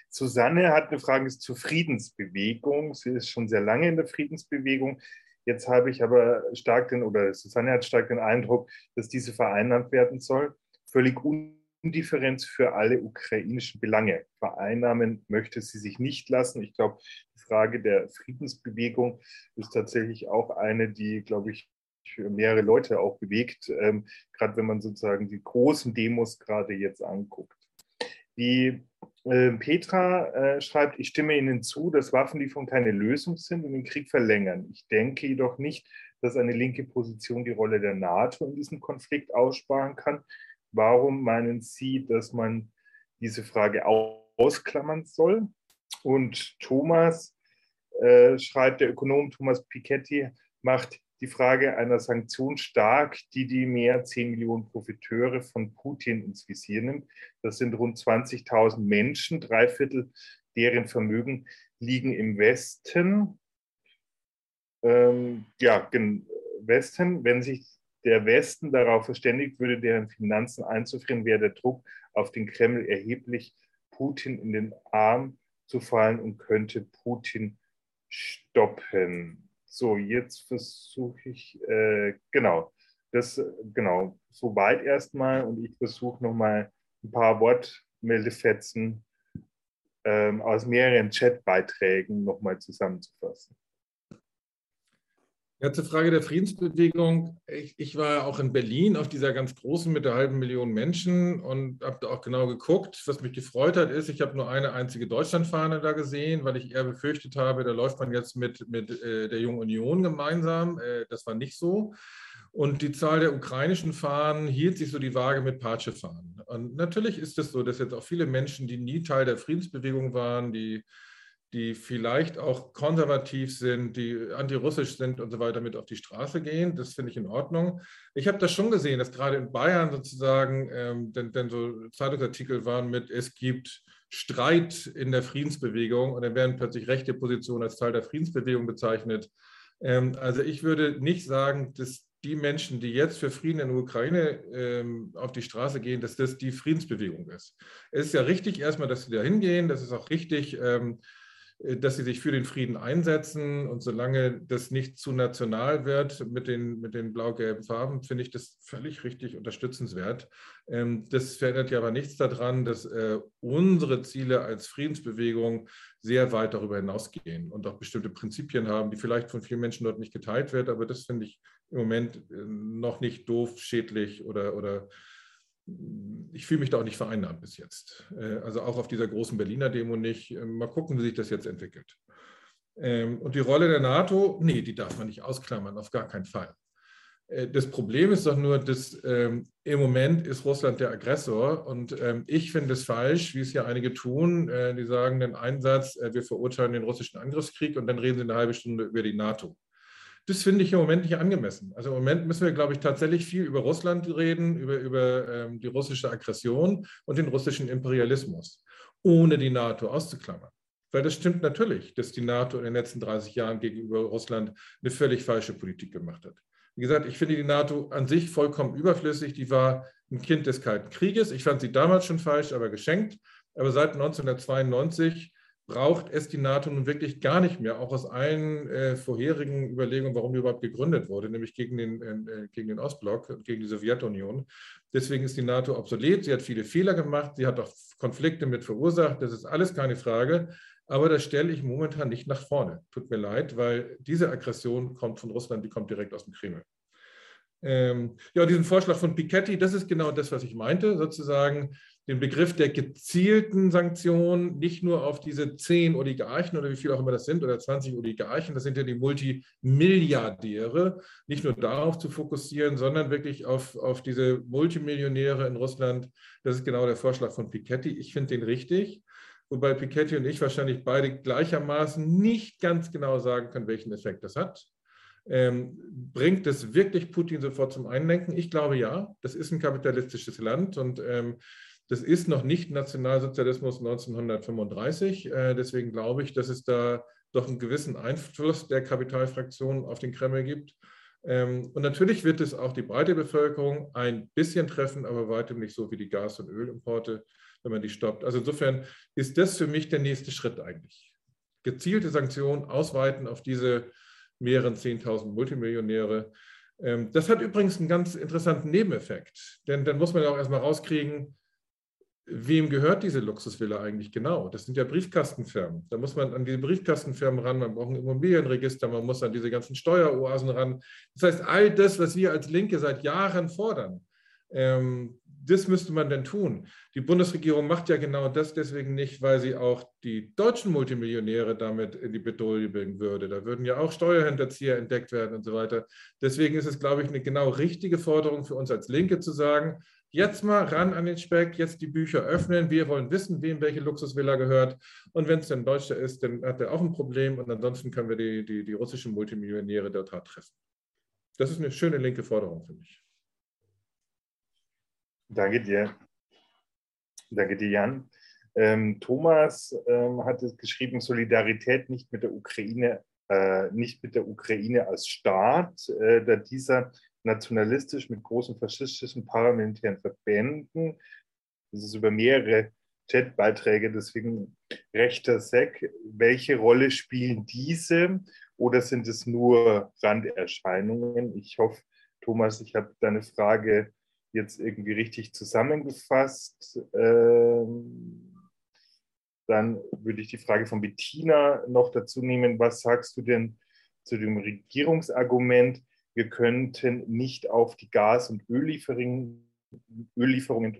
Susanne hat eine Frage zur Friedensbewegung. Sie ist schon sehr lange in der Friedensbewegung. Jetzt habe ich aber stark den, oder Susanne hat stark den Eindruck, dass diese vereinnahmt werden soll. Völlig un Indifferenz für alle ukrainischen Belange. Vereinnahmen möchte sie sich nicht lassen. Ich glaube, die Frage der Friedensbewegung ist tatsächlich auch eine, die, glaube ich, mehrere Leute auch bewegt, ähm, gerade wenn man sozusagen die großen Demos gerade jetzt anguckt. Die äh, Petra äh, schreibt, ich stimme Ihnen zu, dass Waffenlieferungen keine Lösung sind und den Krieg verlängern. Ich denke jedoch nicht, dass eine linke Position die Rolle der NATO in diesem Konflikt aussparen kann. Warum meinen Sie, dass man diese Frage ausklammern soll? Und Thomas äh, schreibt, der Ökonom Thomas Piketty macht die Frage einer Sanktion stark, die die mehr 10 Millionen Profiteure von Putin ins Visier nimmt. Das sind rund 20.000 Menschen, drei Viertel deren Vermögen liegen im Westen. Ähm, ja, im Westen. Wenn sich der Westen darauf verständigt würde, deren Finanzen einzufrieren, wäre der Druck auf den Kreml erheblich, Putin in den Arm zu fallen und könnte Putin stoppen. So, jetzt versuche ich, äh, genau, das, genau, soweit erstmal und ich versuche nochmal ein paar Wortmeldefetzen ähm, aus mehreren Chatbeiträgen nochmal zusammenzufassen. Ja, zur Frage der Friedensbewegung. Ich, ich, war auch in Berlin auf dieser ganz großen mit der halben Million Menschen und habe da auch genau geguckt. Was mich gefreut hat, ist, ich habe nur eine einzige Deutschlandfahne da gesehen, weil ich eher befürchtet habe, da läuft man jetzt mit, mit äh, der Jungen Union gemeinsam. Äh, das war nicht so. Und die Zahl der ukrainischen Fahnen hielt sich so die Waage mit Patsche-Fahnen. Und natürlich ist es so, dass jetzt auch viele Menschen, die nie Teil der Friedensbewegung waren, die die vielleicht auch konservativ sind, die antirussisch sind und so weiter, mit auf die Straße gehen. Das finde ich in Ordnung. Ich habe das schon gesehen, dass gerade in Bayern sozusagen, ähm, denn, denn so Zeitungsartikel waren mit, es gibt Streit in der Friedensbewegung und dann werden plötzlich rechte Positionen als Teil der Friedensbewegung bezeichnet. Ähm, also ich würde nicht sagen, dass die Menschen, die jetzt für Frieden in der Ukraine ähm, auf die Straße gehen, dass das die Friedensbewegung ist. Es ist ja richtig erstmal, dass sie da hingehen. Das ist auch richtig, ähm, äh, dass sie sich für den Frieden einsetzen. Und solange das nicht zu national wird mit den, mit den blau-gelben Farben, finde ich das völlig richtig unterstützenswert. Ähm, das verändert ja aber nichts daran, dass äh, unsere Ziele als Friedensbewegung sehr weit darüber hinausgehen und auch bestimmte Prinzipien haben, die vielleicht von vielen Menschen dort nicht geteilt werden. Aber das finde ich im Moment äh, noch nicht doof, schädlich oder, oder ich fühle mich da auch nicht vereinnahmt bis jetzt. Äh, also auch auf dieser großen Berliner Demo nicht. Äh, mal gucken, wie sich das jetzt entwickelt. Ähm, und die Rolle der NATO, nee, die darf man nicht ausklammern, auf gar keinen Fall. Äh, das Problem ist doch nur, dass ähm, im Moment ist Russland der Aggressor und ähm, ich finde es falsch, wie es ja einige tun, die sagen den Einsatz, wir verurteilen den russischen Angriffskrieg und dann reden sie eine halbe Stunde über die NATO. Das finde ich im Moment nicht angemessen. Also im Moment müssen wir, glaube ich, tatsächlich viel über Russland reden, über, über ähm, die russische Aggression und den russischen Imperialismus, ohne die NATO auszuklammern. Weil das stimmt natürlich, dass die NATO in den letzten 30 Jahren gegenüber Russland eine völlig falsche Politik gemacht hat. Wie gesagt, ich finde die NATO an sich vollkommen überflüssig. Die war ein Kind des Kalten Krieges. Ich fand sie damals schon falsch, aber geschenkt. Aber seit 1992 braucht es die NATO nun wirklich gar nicht mehr, auch aus allen äh, vorherigen Überlegungen, warum die überhaupt gegründet wurde, nämlich gegen den, äh, gegen den Ostblock gegen die Sowjetunion. Deswegen ist die NATO obsolet. Sie hat viele Fehler gemacht, sie hat auch Konflikte mit verursacht, das ist alles keine Frage. Aber das stelle ich momentan nicht nach vorne. Tut mir leid, weil diese Aggression kommt von Russland, die kommt direkt aus dem Kreml. Ähm, ja, diesen Vorschlag von Piketty, das ist genau das, was ich meinte, sozusagen den Begriff der gezielten Sanktionen nicht nur auf diese zehn Oligarchen oder wie viel auch immer das sind oder 20 Oligarchen, das sind ja die Multimilliardäre, nicht nur darauf zu fokussieren, sondern wirklich auf, auf diese Multimillionäre in Russland. Das ist genau der Vorschlag von Piketty. Ich finde den richtig, wobei Piketty und ich wahrscheinlich beide gleichermaßen nicht ganz genau sagen können, welchen Effekt das hat. Ähm, bringt es wirklich Putin sofort zum Einlenken? Ich glaube ja. Das ist ein kapitalistisches Land und ähm, das ist noch nicht Nationalsozialismus 1935. Äh, deswegen glaube ich, dass es da doch einen gewissen Einfluss der Kapitalfraktion auf den Kreml gibt. Ähm, und natürlich wird es auch die breite Bevölkerung ein bisschen treffen, aber weitem nicht so wie die Gas- und Ölimporte, wenn man die stoppt. Also insofern ist das für mich der nächste Schritt eigentlich. Gezielte Sanktionen ausweiten auf diese mehreren 10.000 Multimillionäre. Ähm, das hat übrigens einen ganz interessanten Nebeneffekt, denn dann muss man ja auch erstmal rauskriegen, wem gehört diese Luxusvilla eigentlich genau? Das sind ja Briefkastenfirmen. Da muss man an diese Briefkastenfirmen ran, man braucht ein Immobilienregister, man muss an diese ganzen Steueroasen ran. Das heißt, all das, was wir als Linke seit Jahren fordern, ähm, das müsste man denn tun. Die Bundesregierung macht ja genau das deswegen nicht, weil sie auch die deutschen Multimillionäre damit in die Bedrohung bringen würde. Da würden ja auch Steuerhinterzieher entdeckt werden und so weiter. Deswegen ist es, glaube ich, eine genau richtige Forderung für uns als Linke zu sagen, Jetzt mal ran an den Speck, jetzt die Bücher öffnen. Wir wollen wissen, wem welche Luxusvilla gehört. Und wenn es ein Deutscher ist, dann hat er auch ein Problem. Und ansonsten können wir die, die, die russischen Multimillionäre dort hart treffen. Das ist eine schöne linke Forderung, finde ich. Danke dir. Danke dir, Jan. Ähm, Thomas ähm, hat es geschrieben, Solidarität nicht mit der Ukraine, äh, nicht mit der Ukraine als Staat, äh, da dieser nationalistisch mit großen faschistischen paramilitären Verbänden. Das ist über mehrere Chatbeiträge, deswegen rechter Sek. Welche Rolle spielen diese oder sind es nur Randerscheinungen? Ich hoffe, Thomas, ich habe deine Frage jetzt irgendwie richtig zusammengefasst. Ähm, dann würde ich die Frage von Bettina noch dazu nehmen. Was sagst du denn zu dem Regierungsargument, wir könnten nicht auf die Gas- und Öllieferungen, Öllieferungen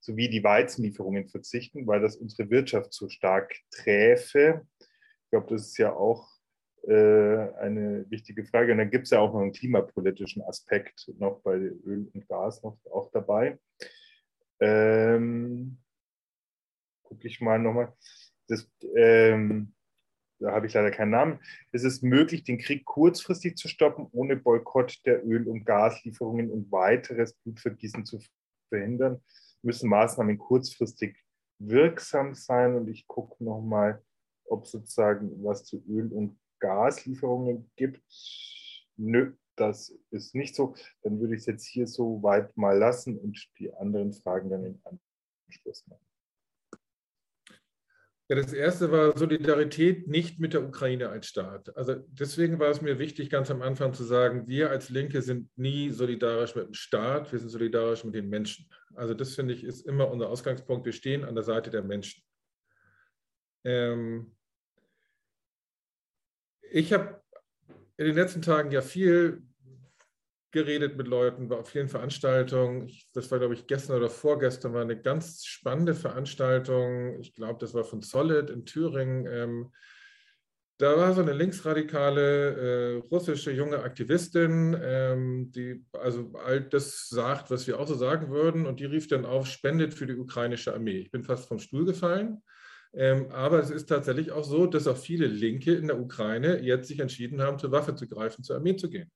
sowie die Weizenlieferungen verzichten, weil das unsere Wirtschaft so stark träfe. Ich glaube, das ist ja auch äh, eine wichtige Frage. Und dann gibt es ja auch noch einen klimapolitischen Aspekt noch bei Öl und Gas noch auch dabei. Ähm, Gucke ich mal nochmal. Ähm, da habe ich leider keinen Namen. Es ist möglich, den Krieg kurzfristig zu stoppen, ohne Boykott der Öl- und Gaslieferungen und weiteres Blutvergießen zu verhindern. Müssen Maßnahmen kurzfristig wirksam sein. Und ich gucke nochmal, ob sozusagen was zu Öl- und Gaslieferungen gibt. Nö, das ist nicht so. Dann würde ich es jetzt hier so weit mal lassen und die anderen Fragen dann im Anschluss machen. Ja, das erste war Solidarität nicht mit der Ukraine als Staat. Also deswegen war es mir wichtig, ganz am Anfang zu sagen, wir als Linke sind nie solidarisch mit dem Staat, wir sind solidarisch mit den Menschen. Also das finde ich ist immer unser Ausgangspunkt. Wir stehen an der Seite der Menschen. Ähm ich habe in den letzten Tagen ja viel geredet mit Leuten, war auf vielen Veranstaltungen. das war, glaube ich, gestern oder vorgestern, war eine ganz spannende Veranstaltung. Ich glaube, das war von Solid in Thüringen. Ähm, da war so eine linksradikale äh, russische junge Aktivistin, ähm, die also all das sagt, was wir auch so sagen würden. Und die rief dann auf, spendet für die ukrainische Armee. Ich bin fast vom Stuhl gefallen. Ähm, aber es ist tatsächlich auch so, dass auch viele Linke in der Ukraine jetzt sich entschieden haben, zur Waffe zu greifen, zur Armee zu gehen.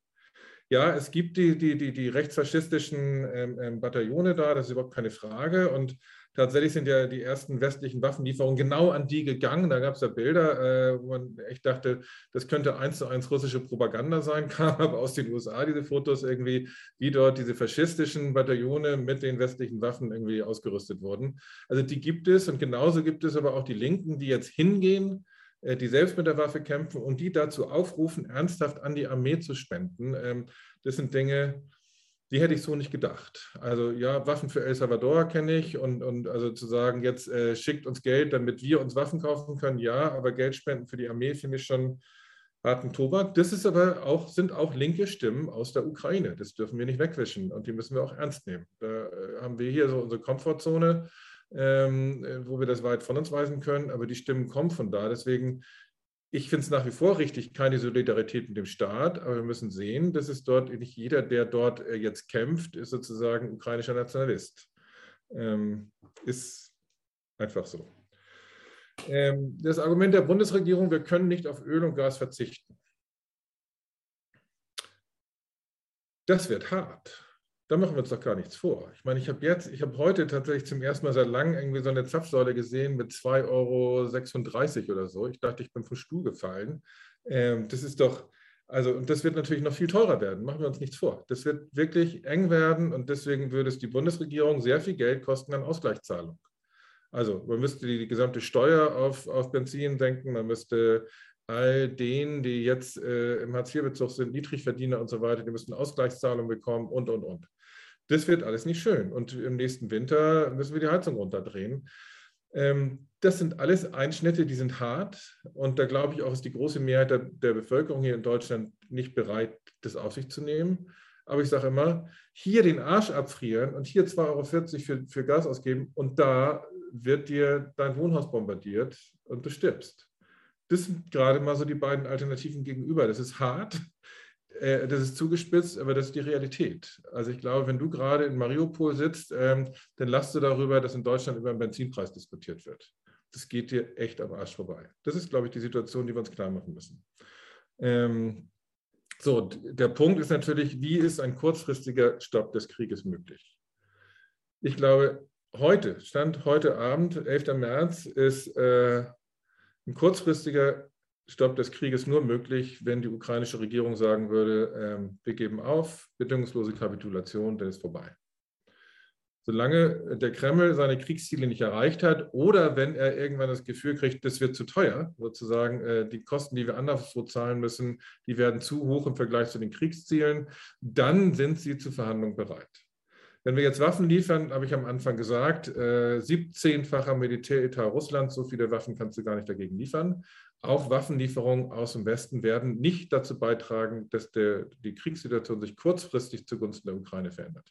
Ja, es gibt die, die, die, die rechtsfaschistischen ähm, ähm, Bataillone da, das ist überhaupt keine Frage. Und tatsächlich sind ja die ersten westlichen Waffenlieferungen genau an die gegangen. Da gab es ja Bilder, äh, wo man echt dachte, das könnte eins zu eins russische Propaganda sein, kam aber aus den USA diese Fotos irgendwie, wie dort diese faschistischen Bataillone mit den westlichen Waffen irgendwie ausgerüstet wurden. Also die gibt es und genauso gibt es aber auch die Linken, die jetzt hingehen die selbst mit der Waffe kämpfen und die dazu aufrufen, ernsthaft an die Armee zu spenden. Ähm, das sind Dinge, die hätte ich so nicht gedacht. Also ja, Waffen für El Salvador kenne ich und, und also zu sagen, jetzt äh, schickt uns Geld, damit wir uns Waffen kaufen können, ja, aber Geld spenden für die Armee finde ich schon harten Tobak. Das ist aber auch, sind auch linke Stimmen aus der Ukraine. Das dürfen wir nicht wegwischen und die müssen wir auch ernst nehmen. Da äh, haben wir hier so unsere Komfortzone ähm, äh, wo wir das weit von uns weisen können, aber die Stimmen kommen von da. Deswegen, ich finde es nach wie vor richtig, keine Solidarität mit dem Staat, aber wir müssen sehen, dass es dort nicht jeder, der dort äh, jetzt kämpft, ist sozusagen ukrainischer Nationalist. Ähm, ist einfach so. Ähm, das Argument der Bundesregierung, wir können nicht auf Öl und Gas verzichten. Das wird hart da machen wir uns doch gar nichts vor. Ich meine, ich habe jetzt, ich habe heute tatsächlich zum ersten Mal seit langem irgendwie so eine Zapfsäule gesehen mit 2,36 Euro oder so. Ich dachte, ich bin vom Stuhl gefallen. Ähm, das ist doch, also, und das wird natürlich noch viel teurer werden, machen wir uns nichts vor. Das wird wirklich eng werden und deswegen würde es die Bundesregierung sehr viel Geld kosten an Ausgleichszahlung. Also man müsste die, die gesamte Steuer auf, auf Benzin senken, man müsste all denen, die jetzt äh, im Hartz-IV-Bezug sind, Niedrigverdiener und so weiter, die müssen Ausgleichszahlungen bekommen und, und, und. Das wird alles nicht schön. Und im nächsten Winter müssen wir die Heizung runterdrehen. Ähm, das sind alles Einschnitte, die sind hart. Und da glaube ich auch, ist die große Mehrheit der, der Bevölkerung hier in Deutschland nicht bereit, das auf sich zu nehmen. Aber ich sage immer, hier den Arsch abfrieren und hier 2,40 Euro für, für Gas ausgeben und da wird dir dein Wohnhaus bombardiert und du stirbst. Das sind gerade mal so die beiden Alternativen gegenüber. Das ist hart, äh, das ist zugespitzt, aber das ist die Realität. Also ich glaube, wenn du gerade in Mariupol sitzt, ähm, dann lachst du darüber, dass in Deutschland über den Benzinpreis diskutiert wird. Das geht dir echt am Arsch vorbei. Das ist, glaube ich, die Situation, die wir uns klar machen müssen. Ähm, so, der Punkt ist natürlich, wie ist ein kurzfristiger Stopp des Krieges möglich? Ich glaube, heute, Stand heute Abend, 11. März, ist äh, ein kurzfristiger Stopp des Krieges nur möglich, wenn die ukrainische Regierung sagen würde, ähm, wir geben auf, bedingungslose Kapitulation, dann ist vorbei. Solange der Kreml seine Kriegsziele nicht erreicht hat oder wenn er irgendwann das Gefühl kriegt, das wird zu teuer, sozusagen äh, die Kosten, die wir anderswo zahlen müssen, die werden zu hoch im Vergleich zu den Kriegszielen, dann sind sie zu Verhandlungen bereit. Wenn wir jetzt Waffen liefern, habe ich am Anfang gesagt, äh, 17-facher Militäretat Russlands, so viele Waffen kannst du gar nicht dagegen liefern. Auch Waffenlieferungen aus dem Westen werden nicht dazu beitragen, dass der, die Kriegssituation sich kurzfristig zugunsten der Ukraine verändert.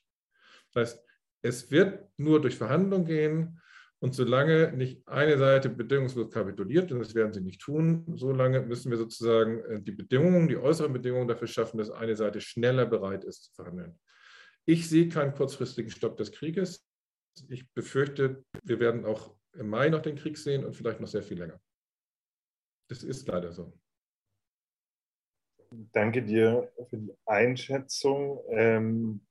Das heißt, es wird nur durch Verhandlungen gehen und solange nicht eine Seite bedingungslos kapituliert, und das werden sie nicht tun, solange müssen wir sozusagen äh, die Bedingungen, die äußeren Bedingungen dafür schaffen, dass eine Seite schneller bereit ist zu verhandeln. Ich sehe keinen kurzfristigen Stopp des Krieges. Ich befürchte, wir werden auch im Mai noch den Krieg sehen und vielleicht noch sehr viel länger. Das ist leider so. Danke dir für die Einschätzung. Ähm,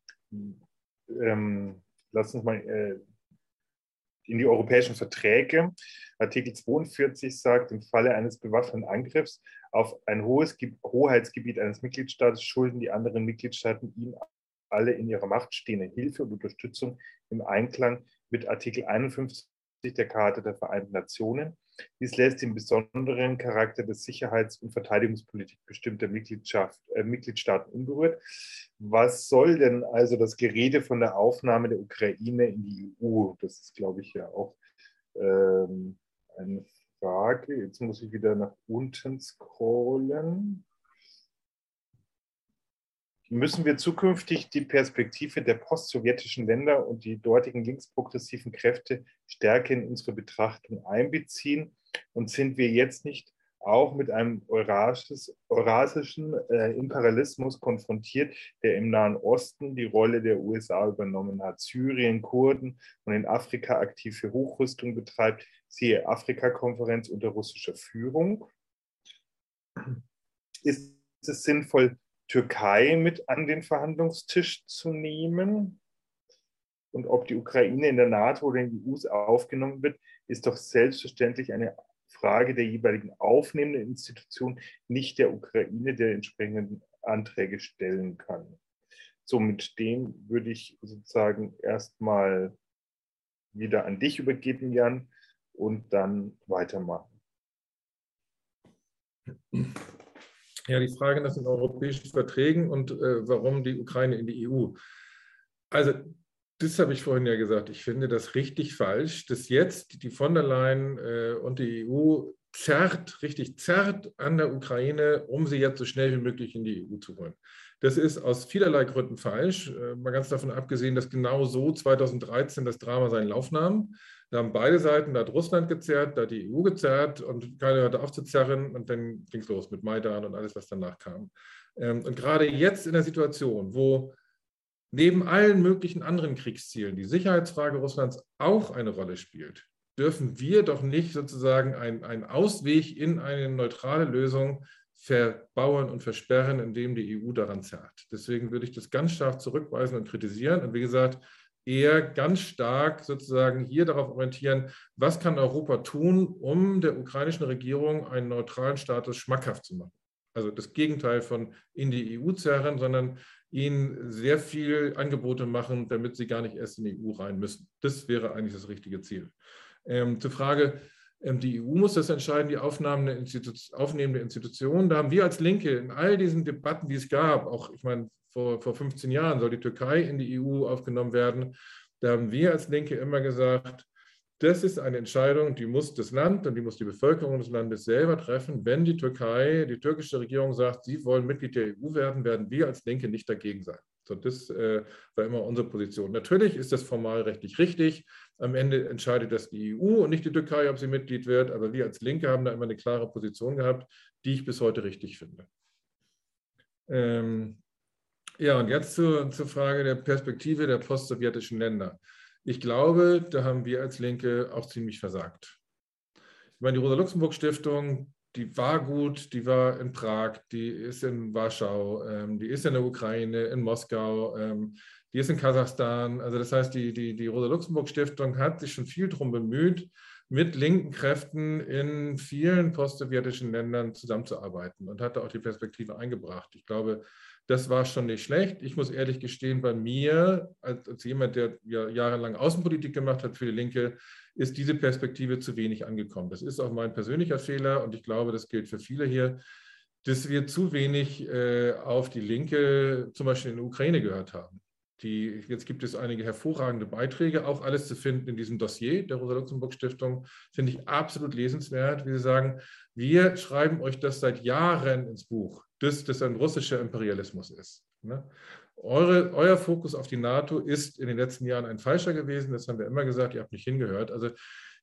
ähm, lass uns mal äh, in die europäischen Verträge. Artikel 42 sagt, im Falle eines bewaffneten Angriffs auf ein hohes Hoheitsgebiet eines Mitgliedstaates schulden die anderen Mitgliedstaaten ihm alle in ihrer Macht stehende Hilfe und Unterstützung im Einklang mit Artikel 51 der Charta der Vereinten Nationen. Dies lässt den besonderen Charakter der Sicherheits- und Verteidigungspolitik bestimmter äh, Mitgliedstaaten unberührt. Was soll denn also das Gerede von der Aufnahme der Ukraine in die EU? Das ist, glaube ich, ja auch ähm, eine Frage. Jetzt muss ich wieder nach unten scrollen müssen wir zukünftig die Perspektive der postsowjetischen Länder und die dortigen linksprogressiven Kräfte stärker in unsere Betrachtung einbeziehen? Und sind wir jetzt nicht auch mit einem eurasischen äh, Imperialismus konfrontiert, der im Nahen Osten die Rolle der USA übernommen hat, Syrien, Kurden und in Afrika aktive Hochrüstung betreibt, siehe Afrika-Konferenz unter russischer Führung. Ist es sinnvoll, Türkei mit an den Verhandlungstisch zu nehmen. Und ob die Ukraine in der NATO oder in die EU aufgenommen wird, ist doch selbstverständlich eine Frage der jeweiligen aufnehmenden Institution, nicht der Ukraine, der entsprechenden Anträge stellen kann. So, mit dem würde ich sozusagen erstmal wieder an dich übergeben, Jan, und dann weitermachen. Ja, die Frage nach den europäischen Verträgen und äh, warum die Ukraine in die EU. Also, das habe ich vorhin ja gesagt. Ich finde das richtig falsch, dass jetzt die von der Leyen äh, und die EU zerrt, richtig zerrt an der Ukraine, um sie jetzt so schnell wie möglich in die EU zu holen. Das ist aus vielerlei Gründen falsch. Äh, mal ganz davon abgesehen, dass genau so 2013 das Drama seinen Lauf nahm. Da haben beide Seiten, da hat Russland gezerrt, da hat die EU gezerrt und keiner hörte auf zu zerren und dann ging es los mit Maidan und alles, was danach kam. Ähm, und gerade jetzt in der Situation, wo neben allen möglichen anderen Kriegszielen die Sicherheitsfrage Russlands auch eine Rolle spielt, dürfen wir doch nicht sozusagen einen Ausweg in eine neutrale Lösung verbauen und versperren, indem die EU daran zerrt. Deswegen würde ich das ganz scharf zurückweisen und kritisieren. Und wie gesagt, eher ganz stark sozusagen hier darauf orientieren, was kann Europa tun, um der ukrainischen Regierung einen neutralen Status schmackhaft zu machen. Also das Gegenteil von in die EU zerren, sondern ihnen sehr viel Angebote machen, damit sie gar nicht erst in die EU rein müssen. Das wäre eigentlich das richtige Ziel. Ähm, zur Frage, ähm, die EU muss das entscheiden, die Institu aufnehmende Institution. Da haben wir als Linke in all diesen Debatten, die es gab, auch, ich meine, vor, vor 15 Jahren soll die Türkei in die EU aufgenommen werden. Da haben wir als Linke immer gesagt, das ist eine Entscheidung, die muss das Land und die muss die Bevölkerung des Landes selber treffen. Wenn die Türkei, die türkische Regierung sagt, sie wollen Mitglied der EU werden, werden wir als Linke nicht dagegen sein. So, das äh, war immer unsere Position. Natürlich ist das formal rechtlich richtig. Am Ende entscheidet das die EU und nicht die Türkei, ob sie Mitglied wird. Aber wir als Linke haben da immer eine klare Position gehabt, die ich bis heute richtig finde. Ähm, ja, und jetzt zur, zur Frage der Perspektive der postsowjetischen Länder. Ich glaube, da haben wir als Linke auch ziemlich versagt. Ich meine, die Rosa-Luxemburg-Stiftung, die war gut, die war in Prag, die ist in Warschau, ähm, die ist in der Ukraine, in Moskau, ähm, die ist in Kasachstan. Also das heißt, die, die, die Rosa-Luxemburg-Stiftung hat sich schon viel darum bemüht, mit linken Kräften in vielen postsowjetischen Ländern zusammenzuarbeiten und hat da auch die Perspektive eingebracht. Ich glaube, das war schon nicht schlecht. Ich muss ehrlich gestehen, bei mir, als, als jemand, der ja jahrelang Außenpolitik gemacht hat für die Linke, ist diese Perspektive zu wenig angekommen. Das ist auch mein persönlicher Fehler und ich glaube, das gilt für viele hier, dass wir zu wenig äh, auf die Linke zum Beispiel in der Ukraine gehört haben. Die, jetzt gibt es einige hervorragende Beiträge, auch alles zu finden in diesem Dossier der Rosa-Luxemburg-Stiftung. Finde ich absolut lesenswert, wie Sie sagen, wir schreiben euch das seit Jahren ins Buch, dass das ein russischer Imperialismus ist. Ne? Eure, euer Fokus auf die NATO ist in den letzten Jahren ein falscher gewesen, das haben wir immer gesagt, ihr habt nicht hingehört. Also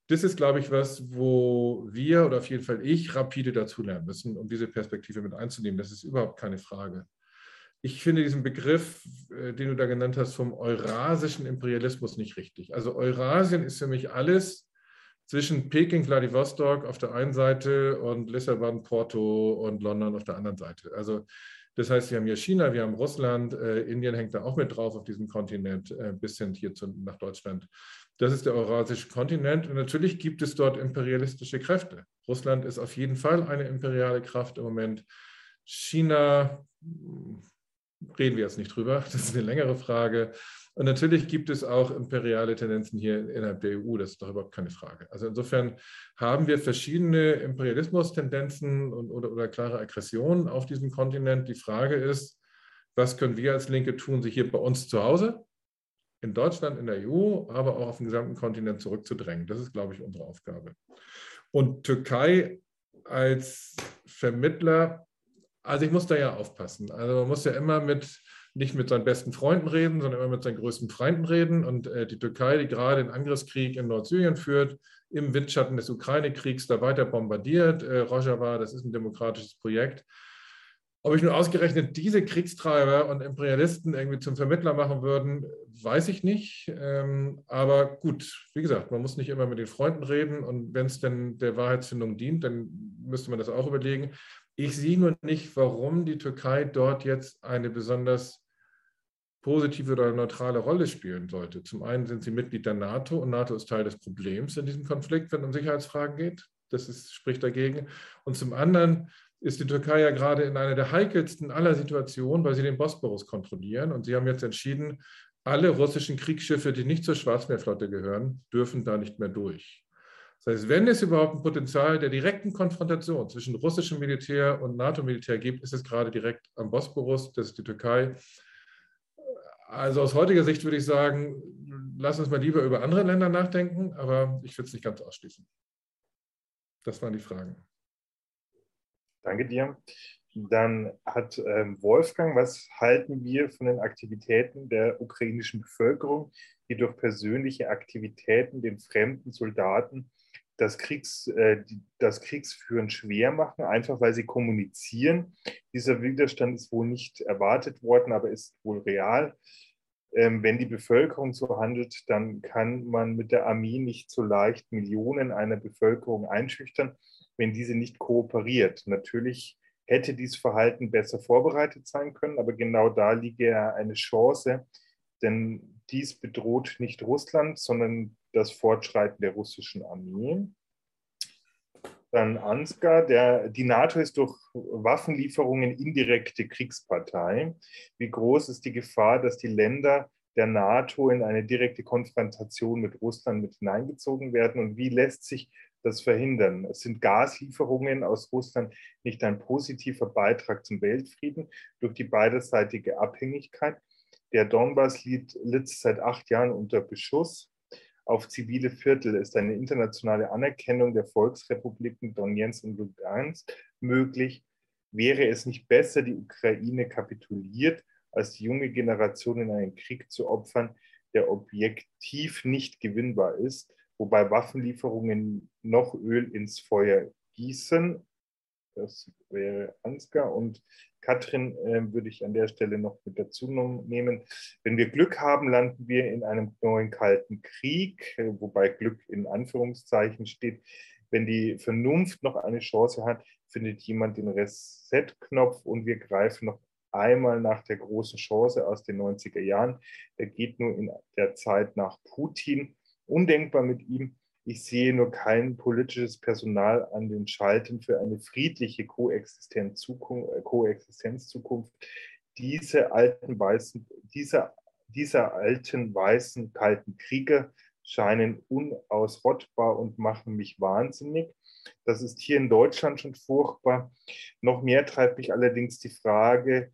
das ist, glaube ich, was, wo wir oder auf jeden Fall ich rapide dazulernen müssen, um diese Perspektive mit einzunehmen. Das ist überhaupt keine Frage ich finde diesen Begriff, äh, den du da genannt hast, vom eurasischen Imperialismus nicht richtig. Also Eurasien ist für mich alles zwischen Peking, Vladivostok auf der einen Seite und Lissabon, Porto und London auf der anderen Seite. Also das heißt, wir haben hier China, wir haben Russland, äh, Indien hängt da auch mit drauf auf diesem Kontinent, äh, bis hin hier zu, nach Deutschland. Das ist der eurasische Kontinent und natürlich gibt es dort imperialistische Kräfte. Russland ist auf jeden Fall eine imperiale Kraft im Moment. China reden wir jetzt nicht drüber. Das ist eine längere Frage. Und natürlich gibt es auch imperiale Tendenzen hier innerhalb der EU, das ist doch überhaupt keine Frage. Also insofern haben wir verschiedene Imperialismus-Tendenzen oder, oder klare Aggressionen auf diesem Kontinent. Die Frage ist, was können wir als Linke tun, sich hier bei uns zu Hause, in Deutschland, in der EU, aber auch auf dem gesamten Kontinent zurückzudrängen. Das ist, glaube ich, unsere Aufgabe. Und Türkei als Vermittler also ich muss da ja aufpassen. Also man muss ja immer mit, nicht mit seinen besten Freunden reden, sondern immer mit seinen größten Feinden reden. Und äh, die Türkei, die gerade den Angriffskrieg in Nordsyrien führt, im Windschatten des Ukraine-Kriegs da weiter bombardiert. Äh, Rojava, das ist ein demokratisches Projekt. Ob ich nun ausgerechnet diese Kriegstreiber und Imperialisten irgendwie zum Vermittler machen würden, weiß ich nicht. Ähm, aber gut, wie gesagt, man muss nicht immer mit den Freunden reden. Und wenn es denn der Wahrheitsfindung dient, dann müsste man das auch überlegen. Ich sehe nur nicht, warum die Türkei dort jetzt eine besonders positive oder neutrale Rolle spielen sollte. Zum einen sind sie Mitglied der NATO und NATO ist Teil des Problems in diesem Konflikt, wenn es um Sicherheitsfragen geht. Das ist, spricht dagegen. Und zum anderen ist die Türkei ja gerade in einer der heikelsten aller Situationen, weil sie den Bosporus kontrollieren. Und sie haben jetzt entschieden, alle russischen Kriegsschiffe, die nicht zur Schwarzmeerflotte gehören, dürfen da nicht mehr durch. Das heißt, wenn es überhaupt ein Potenzial der direkten Konfrontation zwischen russischem Militär und NATO-Militär gibt, ist es gerade direkt am Bosporus, das ist die Türkei. Also aus heutiger Sicht würde ich sagen, lass uns mal lieber über andere Länder nachdenken, aber ich würde es nicht ganz ausschließen. Das waren die Fragen. Danke dir. Dann hat ähm, Wolfgang, was halten wir von den Aktivitäten der ukrainischen Bevölkerung, die durch persönliche Aktivitäten den fremden Soldaten das, Kriegs, äh, das Kriegsführen schwer machen, einfach weil sie kommunizieren. Dieser Widerstand ist wohl nicht erwartet worden, aber ist wohl real. Ähm, wenn die Bevölkerung so handelt, dann kann man mit der Armee nicht so leicht Millionen einer Bevölkerung einschüchtern, wenn diese nicht kooperiert. Natürlich hätte dieses Verhalten besser vorbereitet sein können, aber genau da liege ja eine Chance, denn dies bedroht nicht Russland, sondern das Fortschreiten der russischen Armee. Dann Ansgar, der, die NATO ist durch Waffenlieferungen indirekte Kriegspartei. Wie groß ist die Gefahr, dass die Länder der NATO in eine direkte Konfrontation mit Russland mit hineingezogen werden? Und wie lässt sich das verhindern? Sind Gaslieferungen aus Russland nicht ein positiver Beitrag zum Weltfrieden durch die beiderseitige Abhängigkeit? Der Donbass litt, litt seit acht Jahren unter Beschuss auf zivile Viertel ist eine internationale Anerkennung der Volksrepubliken Donetsk und Lugansk möglich. Wäre es nicht besser, die Ukraine kapituliert, als die junge Generation in einen Krieg zu opfern, der objektiv nicht gewinnbar ist, wobei Waffenlieferungen noch Öl ins Feuer gießen? Das wäre Ansgar. Und Katrin äh, würde ich an der Stelle noch mit dazu nehmen. Wenn wir Glück haben, landen wir in einem neuen kalten Krieg, äh, wobei Glück in Anführungszeichen steht. Wenn die Vernunft noch eine Chance hat, findet jemand den Reset-Knopf und wir greifen noch einmal nach der großen Chance aus den 90er Jahren. Der geht nur in der Zeit nach Putin. Undenkbar mit ihm ich sehe nur kein politisches Personal an den Schalten für eine friedliche Koexistenzzukunft. Äh, Koexistenzzukunft. Diese alten weißen, diese, diese alten weißen kalten Kriege scheinen unausrottbar und machen mich wahnsinnig. Das ist hier in Deutschland schon furchtbar. Noch mehr treibt mich allerdings die Frage,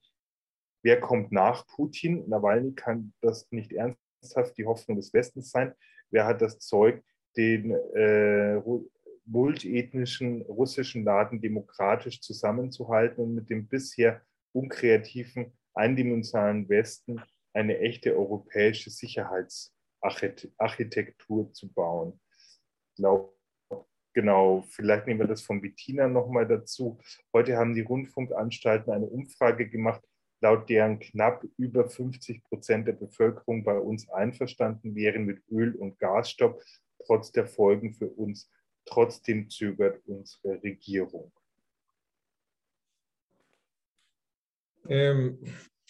wer kommt nach Putin? Nawalny kann das nicht ernsthaft die Hoffnung des Westens sein. Wer hat das Zeug, den äh, multiethnischen russischen Laden demokratisch zusammenzuhalten und mit dem bisher unkreativen, eindimensionalen Westen eine echte europäische Sicherheitsarchitektur zu bauen. Ich glaube, genau, vielleicht nehmen wir das von Bettina nochmal dazu. Heute haben die Rundfunkanstalten eine Umfrage gemacht, laut deren knapp über 50 Prozent der Bevölkerung bei uns einverstanden wären mit Öl- und Gasstopp, trotz der Folgen für uns. Trotzdem zögert unsere Regierung. Ähm,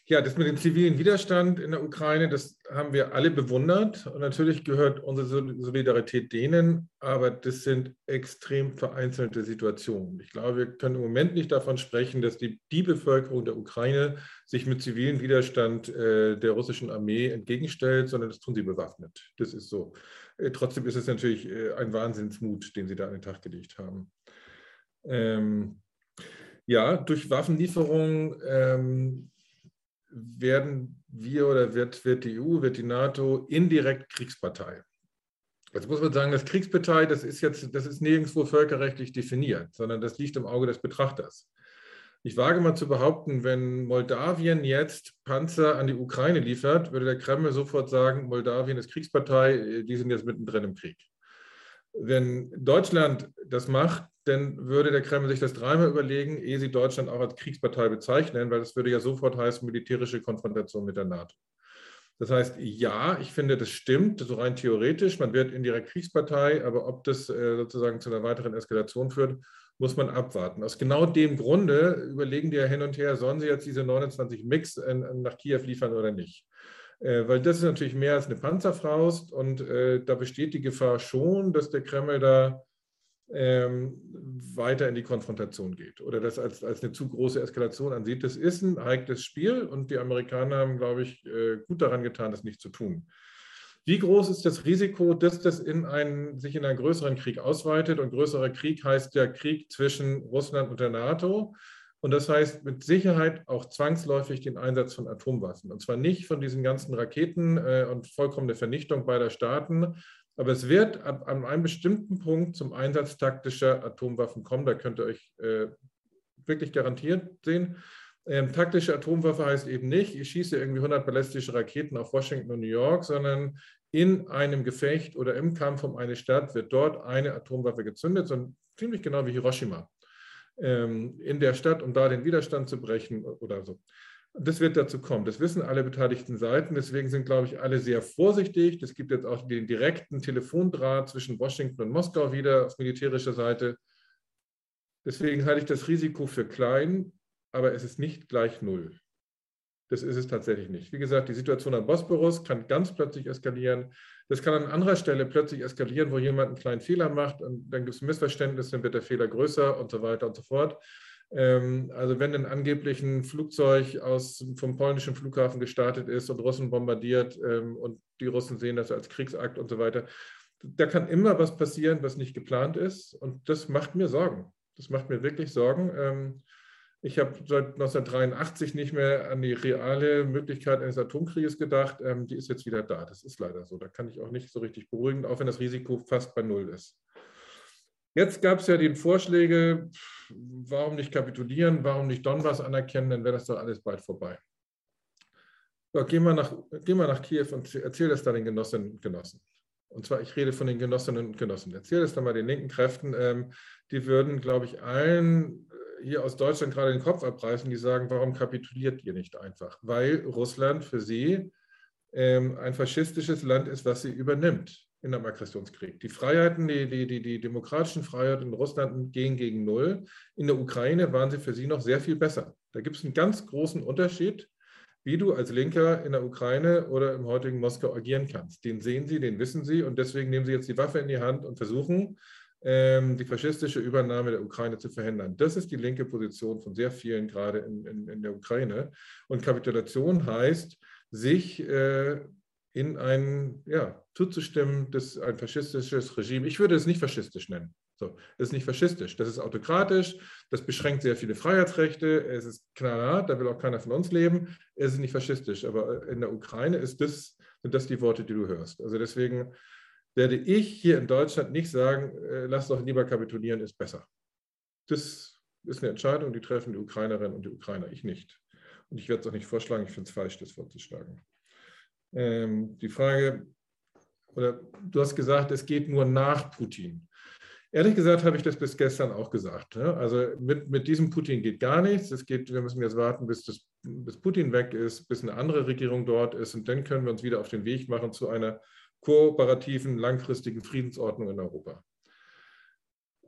ja, das mit dem zivilen Widerstand in der Ukraine, das haben wir alle bewundert. Und natürlich gehört unsere Solidarität denen, aber das sind extrem vereinzelte Situationen. Ich glaube, wir können im Moment nicht davon sprechen, dass die, die Bevölkerung der Ukraine sich mit zivilen Widerstand äh, der russischen Armee entgegenstellt, sondern das tun sie bewaffnet. Das ist so. Äh, trotzdem ist es natürlich äh, ein Wahnsinnsmut, den sie da an den Tag gelegt haben. Ähm, ja, durch Waffenlieferungen ähm, werden wir oder wird, wird die EU, wird die NATO indirekt Kriegspartei. Jetzt muss man sagen, das Kriegspartei, das ist jetzt, das ist nirgendwo völkerrechtlich definiert, sondern das liegt im Auge des Betrachters. Ich wage mal zu behaupten, wenn Moldawien jetzt Panzer an die Ukraine liefert, würde der Kreml sofort sagen, Moldawien ist Kriegspartei, die sind jetzt mittendrin im Krieg. Wenn Deutschland das macht, dann würde der Kreml sich das dreimal überlegen, ehe sie Deutschland auch als Kriegspartei bezeichnen, weil das würde ja sofort heißen, militärische Konfrontation mit der NATO. Das heißt, ja, ich finde, das stimmt, so rein theoretisch, man wird indirekt Kriegspartei, aber ob das äh, sozusagen zu einer weiteren Eskalation führt, muss man abwarten. Aus genau dem Grunde überlegen die ja hin und her, sollen sie jetzt diese 29 Mix nach Kiew liefern oder nicht. Äh, weil das ist natürlich mehr als eine Panzerfaust und äh, da besteht die Gefahr schon, dass der Kreml da ähm, weiter in die Konfrontation geht oder das als, als eine zu große Eskalation ansieht. Das ist ein heikles Spiel und die Amerikaner haben, glaube ich, äh, gut daran getan, das nicht zu tun. Wie groß ist das Risiko, dass das in einen, sich in einen größeren Krieg ausweitet? Und größerer Krieg heißt der Krieg zwischen Russland und der NATO. Und das heißt mit Sicherheit auch zwangsläufig den Einsatz von Atomwaffen. Und zwar nicht von diesen ganzen Raketen äh, und vollkommene Vernichtung beider Staaten, aber es wird ab an einem bestimmten Punkt zum Einsatz taktischer Atomwaffen kommen. Da könnt ihr euch äh, wirklich garantiert sehen. Ähm, taktische Atomwaffe heißt eben nicht, ich schieße irgendwie 100 ballistische Raketen auf Washington und New York, sondern in einem Gefecht oder im Kampf um eine Stadt wird dort eine Atomwaffe gezündet, so ziemlich genau wie Hiroshima ähm, in der Stadt, um da den Widerstand zu brechen oder so. Das wird dazu kommen. Das wissen alle beteiligten Seiten. Deswegen sind, glaube ich, alle sehr vorsichtig. Es gibt jetzt auch den direkten Telefondraht zwischen Washington und Moskau wieder auf militärischer Seite. Deswegen halte ich das Risiko für klein, aber es ist nicht gleich null. Das ist es tatsächlich nicht. Wie gesagt, die Situation am Bosporus kann ganz plötzlich eskalieren. Das kann an anderer Stelle plötzlich eskalieren, wo jemand einen kleinen Fehler macht und dann gibt es Missverständnisse, dann wird der Fehler größer und so weiter und so fort. Ähm, also wenn ein angeblich ein Flugzeug aus, vom polnischen Flughafen gestartet ist und Russen bombardiert ähm, und die Russen sehen das als Kriegsakt und so weiter, da kann immer was passieren, was nicht geplant ist. Und das macht mir Sorgen. Das macht mir wirklich Sorgen. Ähm, ich habe seit 1983 nicht mehr an die reale Möglichkeit eines Atomkrieges gedacht. die ist jetzt wieder da. Das ist leider so. Da kann ich auch nicht so richtig beruhigen, auch wenn das Risiko fast bei Null ist. Jetzt gab es ja die Vorschläge, warum nicht kapitulieren, warum nicht Donbass anerkennen, dann wäre das doch alles bald vorbei. So, gehen, wir nach, gehen wir nach Kiew und erzähl das da den Genossinnen und Genossen. Und zwar, ich rede von den Genossinnen und Genossen. Erzähl das dann mal den linken Kräften. Ähm, die würden, glaube ich, allen hier aus Deutschland gerade den Kopf abreißen, die sagen, warum kapituliert ihr nicht einfach? Weil Russland für sie ähm, ein faschistisches Land ist, was sie übernimmt in einem Aggressionskrieg. Die Freiheiten, die, die, die, die demokratischen Freiheiten in Russland gehen gegen Null. In der Ukraine waren sie für sie noch sehr viel besser. Da gibt es einen ganz großen Unterschied, wie du als Linker in der Ukraine oder im heutigen Moskau agieren kannst. Den sehen sie, den wissen sie und deswegen nehmen sie jetzt die Waffe in die Hand und versuchen, die faschistische Übernahme der Ukraine zu verhindern. Das ist die linke Position von sehr vielen gerade in, in, in der Ukraine. Und Kapitulation heißt, sich äh, in ein, ja, zuzustimmen, dass ein faschistisches Regime, ich würde es nicht faschistisch nennen, So, das ist nicht faschistisch, das ist autokratisch, das beschränkt sehr viele Freiheitsrechte, es ist knallhart, da will auch keiner von uns leben, es ist nicht faschistisch, aber in der Ukraine ist das, sind das die Worte, die du hörst. Also deswegen werde ich hier in Deutschland nicht sagen, äh, lass doch lieber kapitulieren, ist besser. Das ist eine Entscheidung, die treffen die Ukrainerinnen und die Ukrainer, ich nicht. Und ich werde es auch nicht vorschlagen, ich finde es falsch, das vorzuschlagen. Ähm, die Frage, oder du hast gesagt, es geht nur nach Putin. Ehrlich gesagt habe ich das bis gestern auch gesagt. Ne? Also mit, mit diesem Putin geht gar nichts. Es geht, wir müssen jetzt warten, bis, das, bis Putin weg ist, bis eine andere Regierung dort ist. Und dann können wir uns wieder auf den Weg machen zu einer kooperativen, langfristigen Friedensordnung in Europa.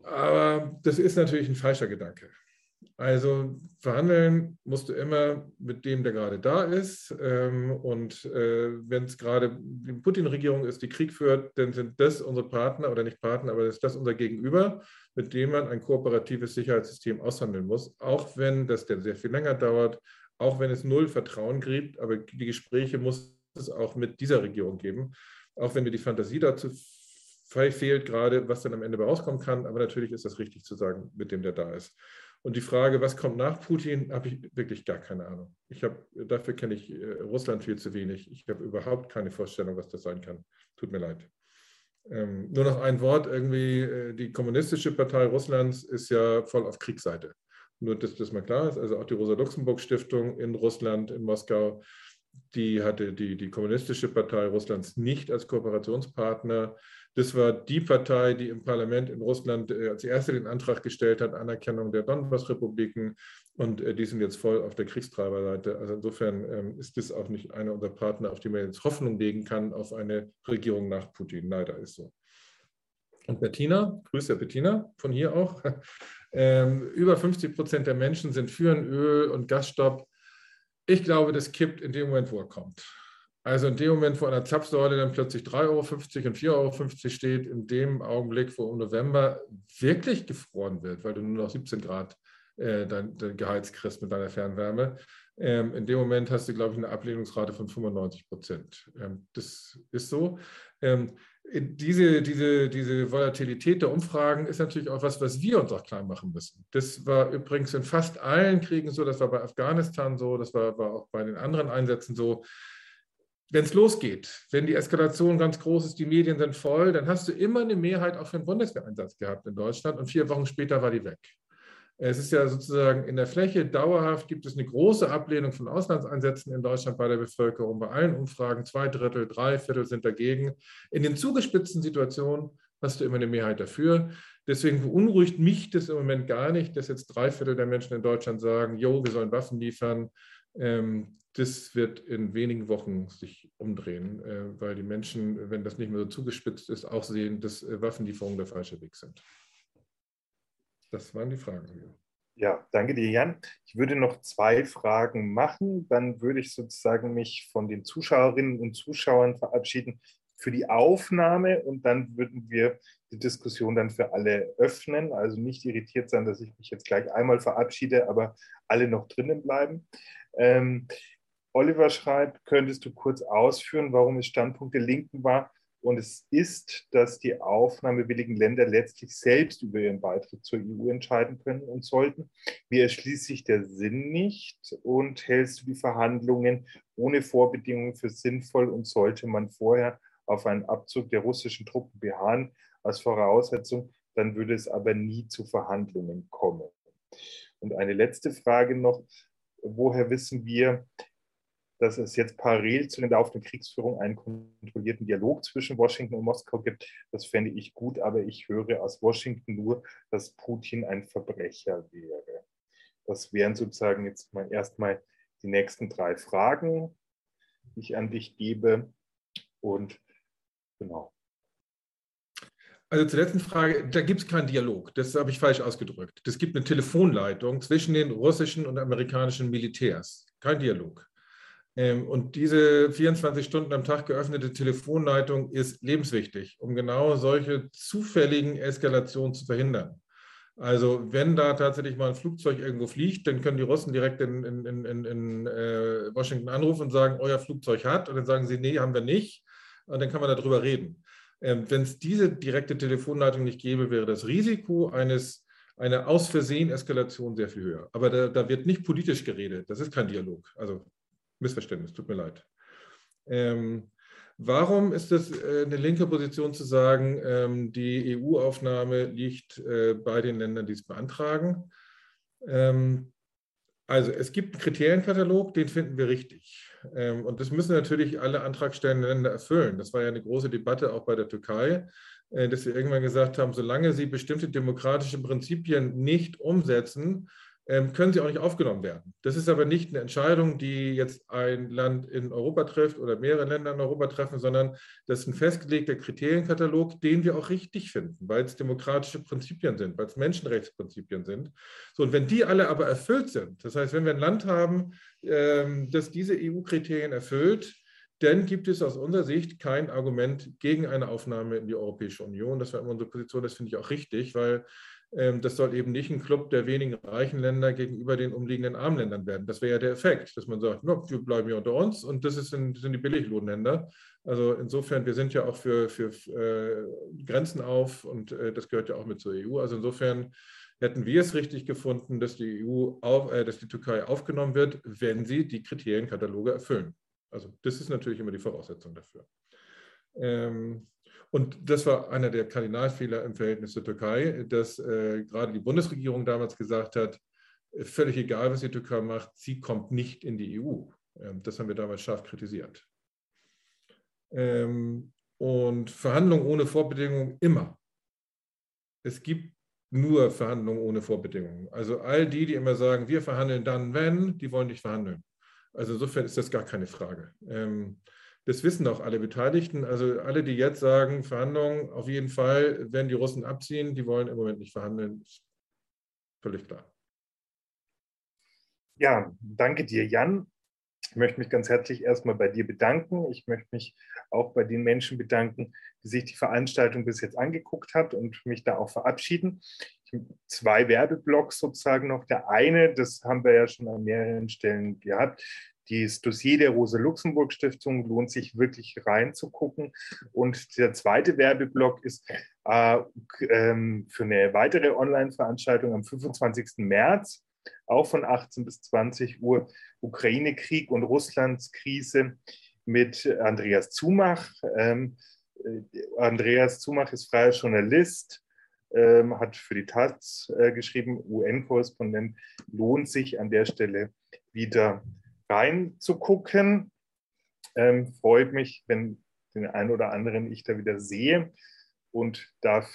Aber das ist natürlich ein falscher Gedanke. Also verhandeln musst du immer mit dem, der gerade da ist. Ähm, und äh, wenn es gerade die Putin-Regierung ist, die Krieg führt, dann sind das unsere Partner oder nicht Partner, aber ist das unser Gegenüber, mit dem man ein kooperatives Sicherheitssystem aushandeln muss. Auch wenn das dann sehr viel länger dauert, auch wenn es null Vertrauen gibt, aber die Gespräche muss es auch mit dieser Regierung geben. Auch wenn mir die Fantasie dazu fehlt, gerade was dann am Ende rauskommen kann. Aber natürlich ist das richtig zu sagen, mit dem der da ist. Und die Frage, was kommt nach Putin, habe ich wirklich gar keine Ahnung. Ich habe, dafür kenne ich äh, Russland viel zu wenig. Ich habe überhaupt keine Vorstellung, was das sein kann. Tut mir leid. Ähm, nur noch ein Wort, irgendwie, äh, die kommunistische Partei Russlands ist ja voll auf Kriegsseite. Nur, dass das mal klar ist, also auch die Rosa-Luxemburg-Stiftung in Russland, in Moskau, die hatte die, die kommunistische Partei Russlands nicht als Kooperationspartner. Das war die Partei, die im Parlament in Russland äh, als erste den Antrag gestellt hat, Anerkennung der Donbass-Republiken. Und äh, die sind jetzt voll auf der Kriegstreiberseite. Also insofern ähm, ist das auch nicht einer unserer Partner, auf die man jetzt Hoffnung legen kann, auf eine Regierung nach Putin. Leider ist so. Und Bettina, Grüße Bettina von hier auch. Ähm, über 50 Prozent der Menschen sind für einen Öl- und Gasstopp. Ich glaube, das kippt in dem Moment, wo er kommt. Also in dem Moment, wo an der Zapfsäule dann plötzlich 3,50 Euro und 4,50 Euro steht, in dem Augenblick, wo im November wirklich gefroren wird, weil du nur noch 17 Grad äh, dein, dein Geheiz kriegst mit deiner Fernwärme, ähm, in dem Moment hast du, glaube ich, eine Ablehnungsrate von 95 Prozent. Ähm, das ist so. Ähm, diese, diese, diese Volatilität der Umfragen ist natürlich auch was, was wir uns auch klar machen müssen. Das war übrigens in fast allen Kriegen so, das war bei Afghanistan so, das war, war auch bei den anderen Einsätzen so wenn es losgeht, wenn die Eskalation ganz groß ist, die Medien sind voll, dann hast du immer eine Mehrheit auch für einen Bundeswehreinsatz gehabt in Deutschland und vier Wochen später war die weg. Es ist ja sozusagen in der Fläche dauerhaft gibt es eine große Ablehnung von Auslandseinsätzen in Deutschland bei der Bevölkerung. Bei allen Umfragen zwei Drittel, drei Viertel sind dagegen. In den zugespitzten Situationen hast du immer eine Mehrheit dafür. Deswegen beunruhigt mich das im Moment gar nicht, dass jetzt drei Viertel der Menschen in Deutschland sagen, jo, wir sollen Waffen liefern. Ähm, das wird in wenigen Wochen sich umdrehen, äh, weil die Menschen, wenn das nicht mehr so zugespitzt ist, auch sehen, dass äh, Waffenlieferungen der falsche Weg sind. Das waren die Fragen. Ja, danke dir, Jan. Ich würde noch zwei Fragen machen. Dann würde ich sozusagen mich von den Zuschauerinnen und Zuschauern verabschieden für die Aufnahme und dann würden wir die Diskussion dann für alle öffnen. Also nicht irritiert sein, dass ich mich jetzt gleich einmal verabschiede, aber alle noch drinnen bleiben. Ähm, Oliver schreibt, könntest du kurz ausführen, warum es Standpunkt der Linken war? Und es ist, dass die aufnahmewilligen Länder letztlich selbst über ihren Beitritt zur EU entscheiden können und sollten. Wie erschließt sich der Sinn nicht? Und hältst du die Verhandlungen ohne Vorbedingungen für sinnvoll und sollte man vorher auf einen Abzug der russischen Truppen beharren als Voraussetzung, dann würde es aber nie zu Verhandlungen kommen. Und eine letzte Frage noch. Woher wissen wir, dass es jetzt parallel zu den laufenden Kriegsführungen einen kontrollierten Dialog zwischen Washington und Moskau gibt. Das fände ich gut, aber ich höre aus Washington nur, dass Putin ein Verbrecher wäre. Das wären sozusagen jetzt mal erstmal die nächsten drei Fragen, die ich an dich gebe. Und genau. Also zur letzten Frage, da gibt es keinen Dialog. Das habe ich falsch ausgedrückt. Es gibt eine Telefonleitung zwischen den russischen und amerikanischen Militärs. Kein Dialog. Ähm, und diese 24 Stunden am Tag geöffnete Telefonleitung ist lebenswichtig, um genau solche zufälligen Eskalationen zu verhindern. Also wenn da tatsächlich mal ein Flugzeug irgendwo fliegt, dann können die Russen direkt in, in, in, in äh, Washington anrufen und sagen, euer Flugzeug hat. Und dann sagen sie, nee, haben wir nicht. Und dann kann man darüber reden. Ähm, Wenn es diese direkte Telefonleitung nicht gäbe, wäre das Risiko eines einer aus Versehen Eskalation sehr viel höher. Aber da, da, wird nicht politisch geredet. Das ist kein Dialog. Also Missverständnis, tut mir leid. Ähm, warum ist es äh, eine linke Position zu sagen, ähm, die EU-Aufnahme liegt äh, bei den Ländern, die es beantragen? Ähm, also es gibt einen Kriterienkatalog, den finden wir richtig. Ähm, und das müssen natürlich alle antragstellenden Länder erfüllen. Das war ja eine große Debatte auch bei der Türkei, äh, dass wir irgendwann gesagt haben, solange sie bestimmte demokratische Prinzipien nicht umsetzen, können sie auch nicht aufgenommen werden. Das ist aber nicht eine Entscheidung, die jetzt ein Land in Europa trifft oder mehrere Länder in Europa treffen, sondern das ist ein festgelegter Kriterienkatalog, den wir auch richtig finden, weil es demokratische Prinzipien sind, weil es Menschenrechtsprinzipien sind. So, und wenn die alle aber erfüllt sind, das heißt, wenn wir ein Land haben, ähm, das diese EU-Kriterien erfüllt, dann gibt es aus unserer Sicht kein Argument gegen eine Aufnahme in die Europäische Union. Das war immer unsere Position, das finde ich auch richtig, weil ähm, das soll eben nicht ein Club der wenigen reichen Länder gegenüber den umliegenden armen Ländern werden. Das wäre ja der Effekt, dass man sagt, no, wir bleiben hier unter uns und das, ist das sind die Billiglohnländer. Also insofern, wir sind ja auch für, für äh, Grenzen auf und äh, das gehört ja auch mit zur EU. Also insofern hätten wir es richtig gefunden, dass die EU auf, äh, dass die Türkei aufgenommen wird, wenn sie die Kriterienkataloge erfüllen. Also das ist natürlich immer die Voraussetzung dafür. Ähm, und das war einer der Kardinalfehler im Verhältnis zur Türkei, dass äh, gerade die Bundesregierung damals gesagt hat, äh, völlig egal, was die Türkei macht, sie kommt nicht in die EU. Ähm, das haben wir damals scharf kritisiert. Ähm, und Verhandlungen ohne Vorbedingungen immer. Es gibt nur Verhandlungen ohne Vorbedingungen. Also all die, die immer sagen, wir verhandeln dann, wenn, die wollen nicht verhandeln. Also insofern ist das gar keine Frage. Ähm, das wissen auch alle Beteiligten. Also alle, die jetzt sagen, Verhandlungen, auf jeden Fall, wenn die Russen abziehen, die wollen im Moment nicht verhandeln, ist völlig klar. Ja, danke dir, Jan. Ich möchte mich ganz herzlich erstmal bei dir bedanken. Ich möchte mich auch bei den Menschen bedanken, die sich die Veranstaltung bis jetzt angeguckt hat und mich da auch verabschieden. Zwei Werbeblocks sozusagen noch. Der eine, das haben wir ja schon an mehreren Stellen gehabt, das Dossier der Rosa-Luxemburg-Stiftung lohnt sich wirklich reinzugucken. Und der zweite Werbeblock ist äh, ähm, für eine weitere Online-Veranstaltung am 25. März, auch von 18 bis 20 Uhr, Ukraine-Krieg und Russlands Krise mit Andreas Zumach. Ähm, äh, Andreas Zumach ist freier Journalist, ähm, hat für die Taz äh, geschrieben, UN-Korrespondent, lohnt sich an der Stelle wieder reinzugucken. Ähm, freut mich, wenn den einen oder anderen ich da wieder sehe und darf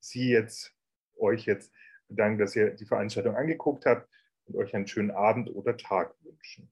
Sie jetzt, euch jetzt bedanken, dass ihr die Veranstaltung angeguckt habt und euch einen schönen Abend oder Tag wünschen.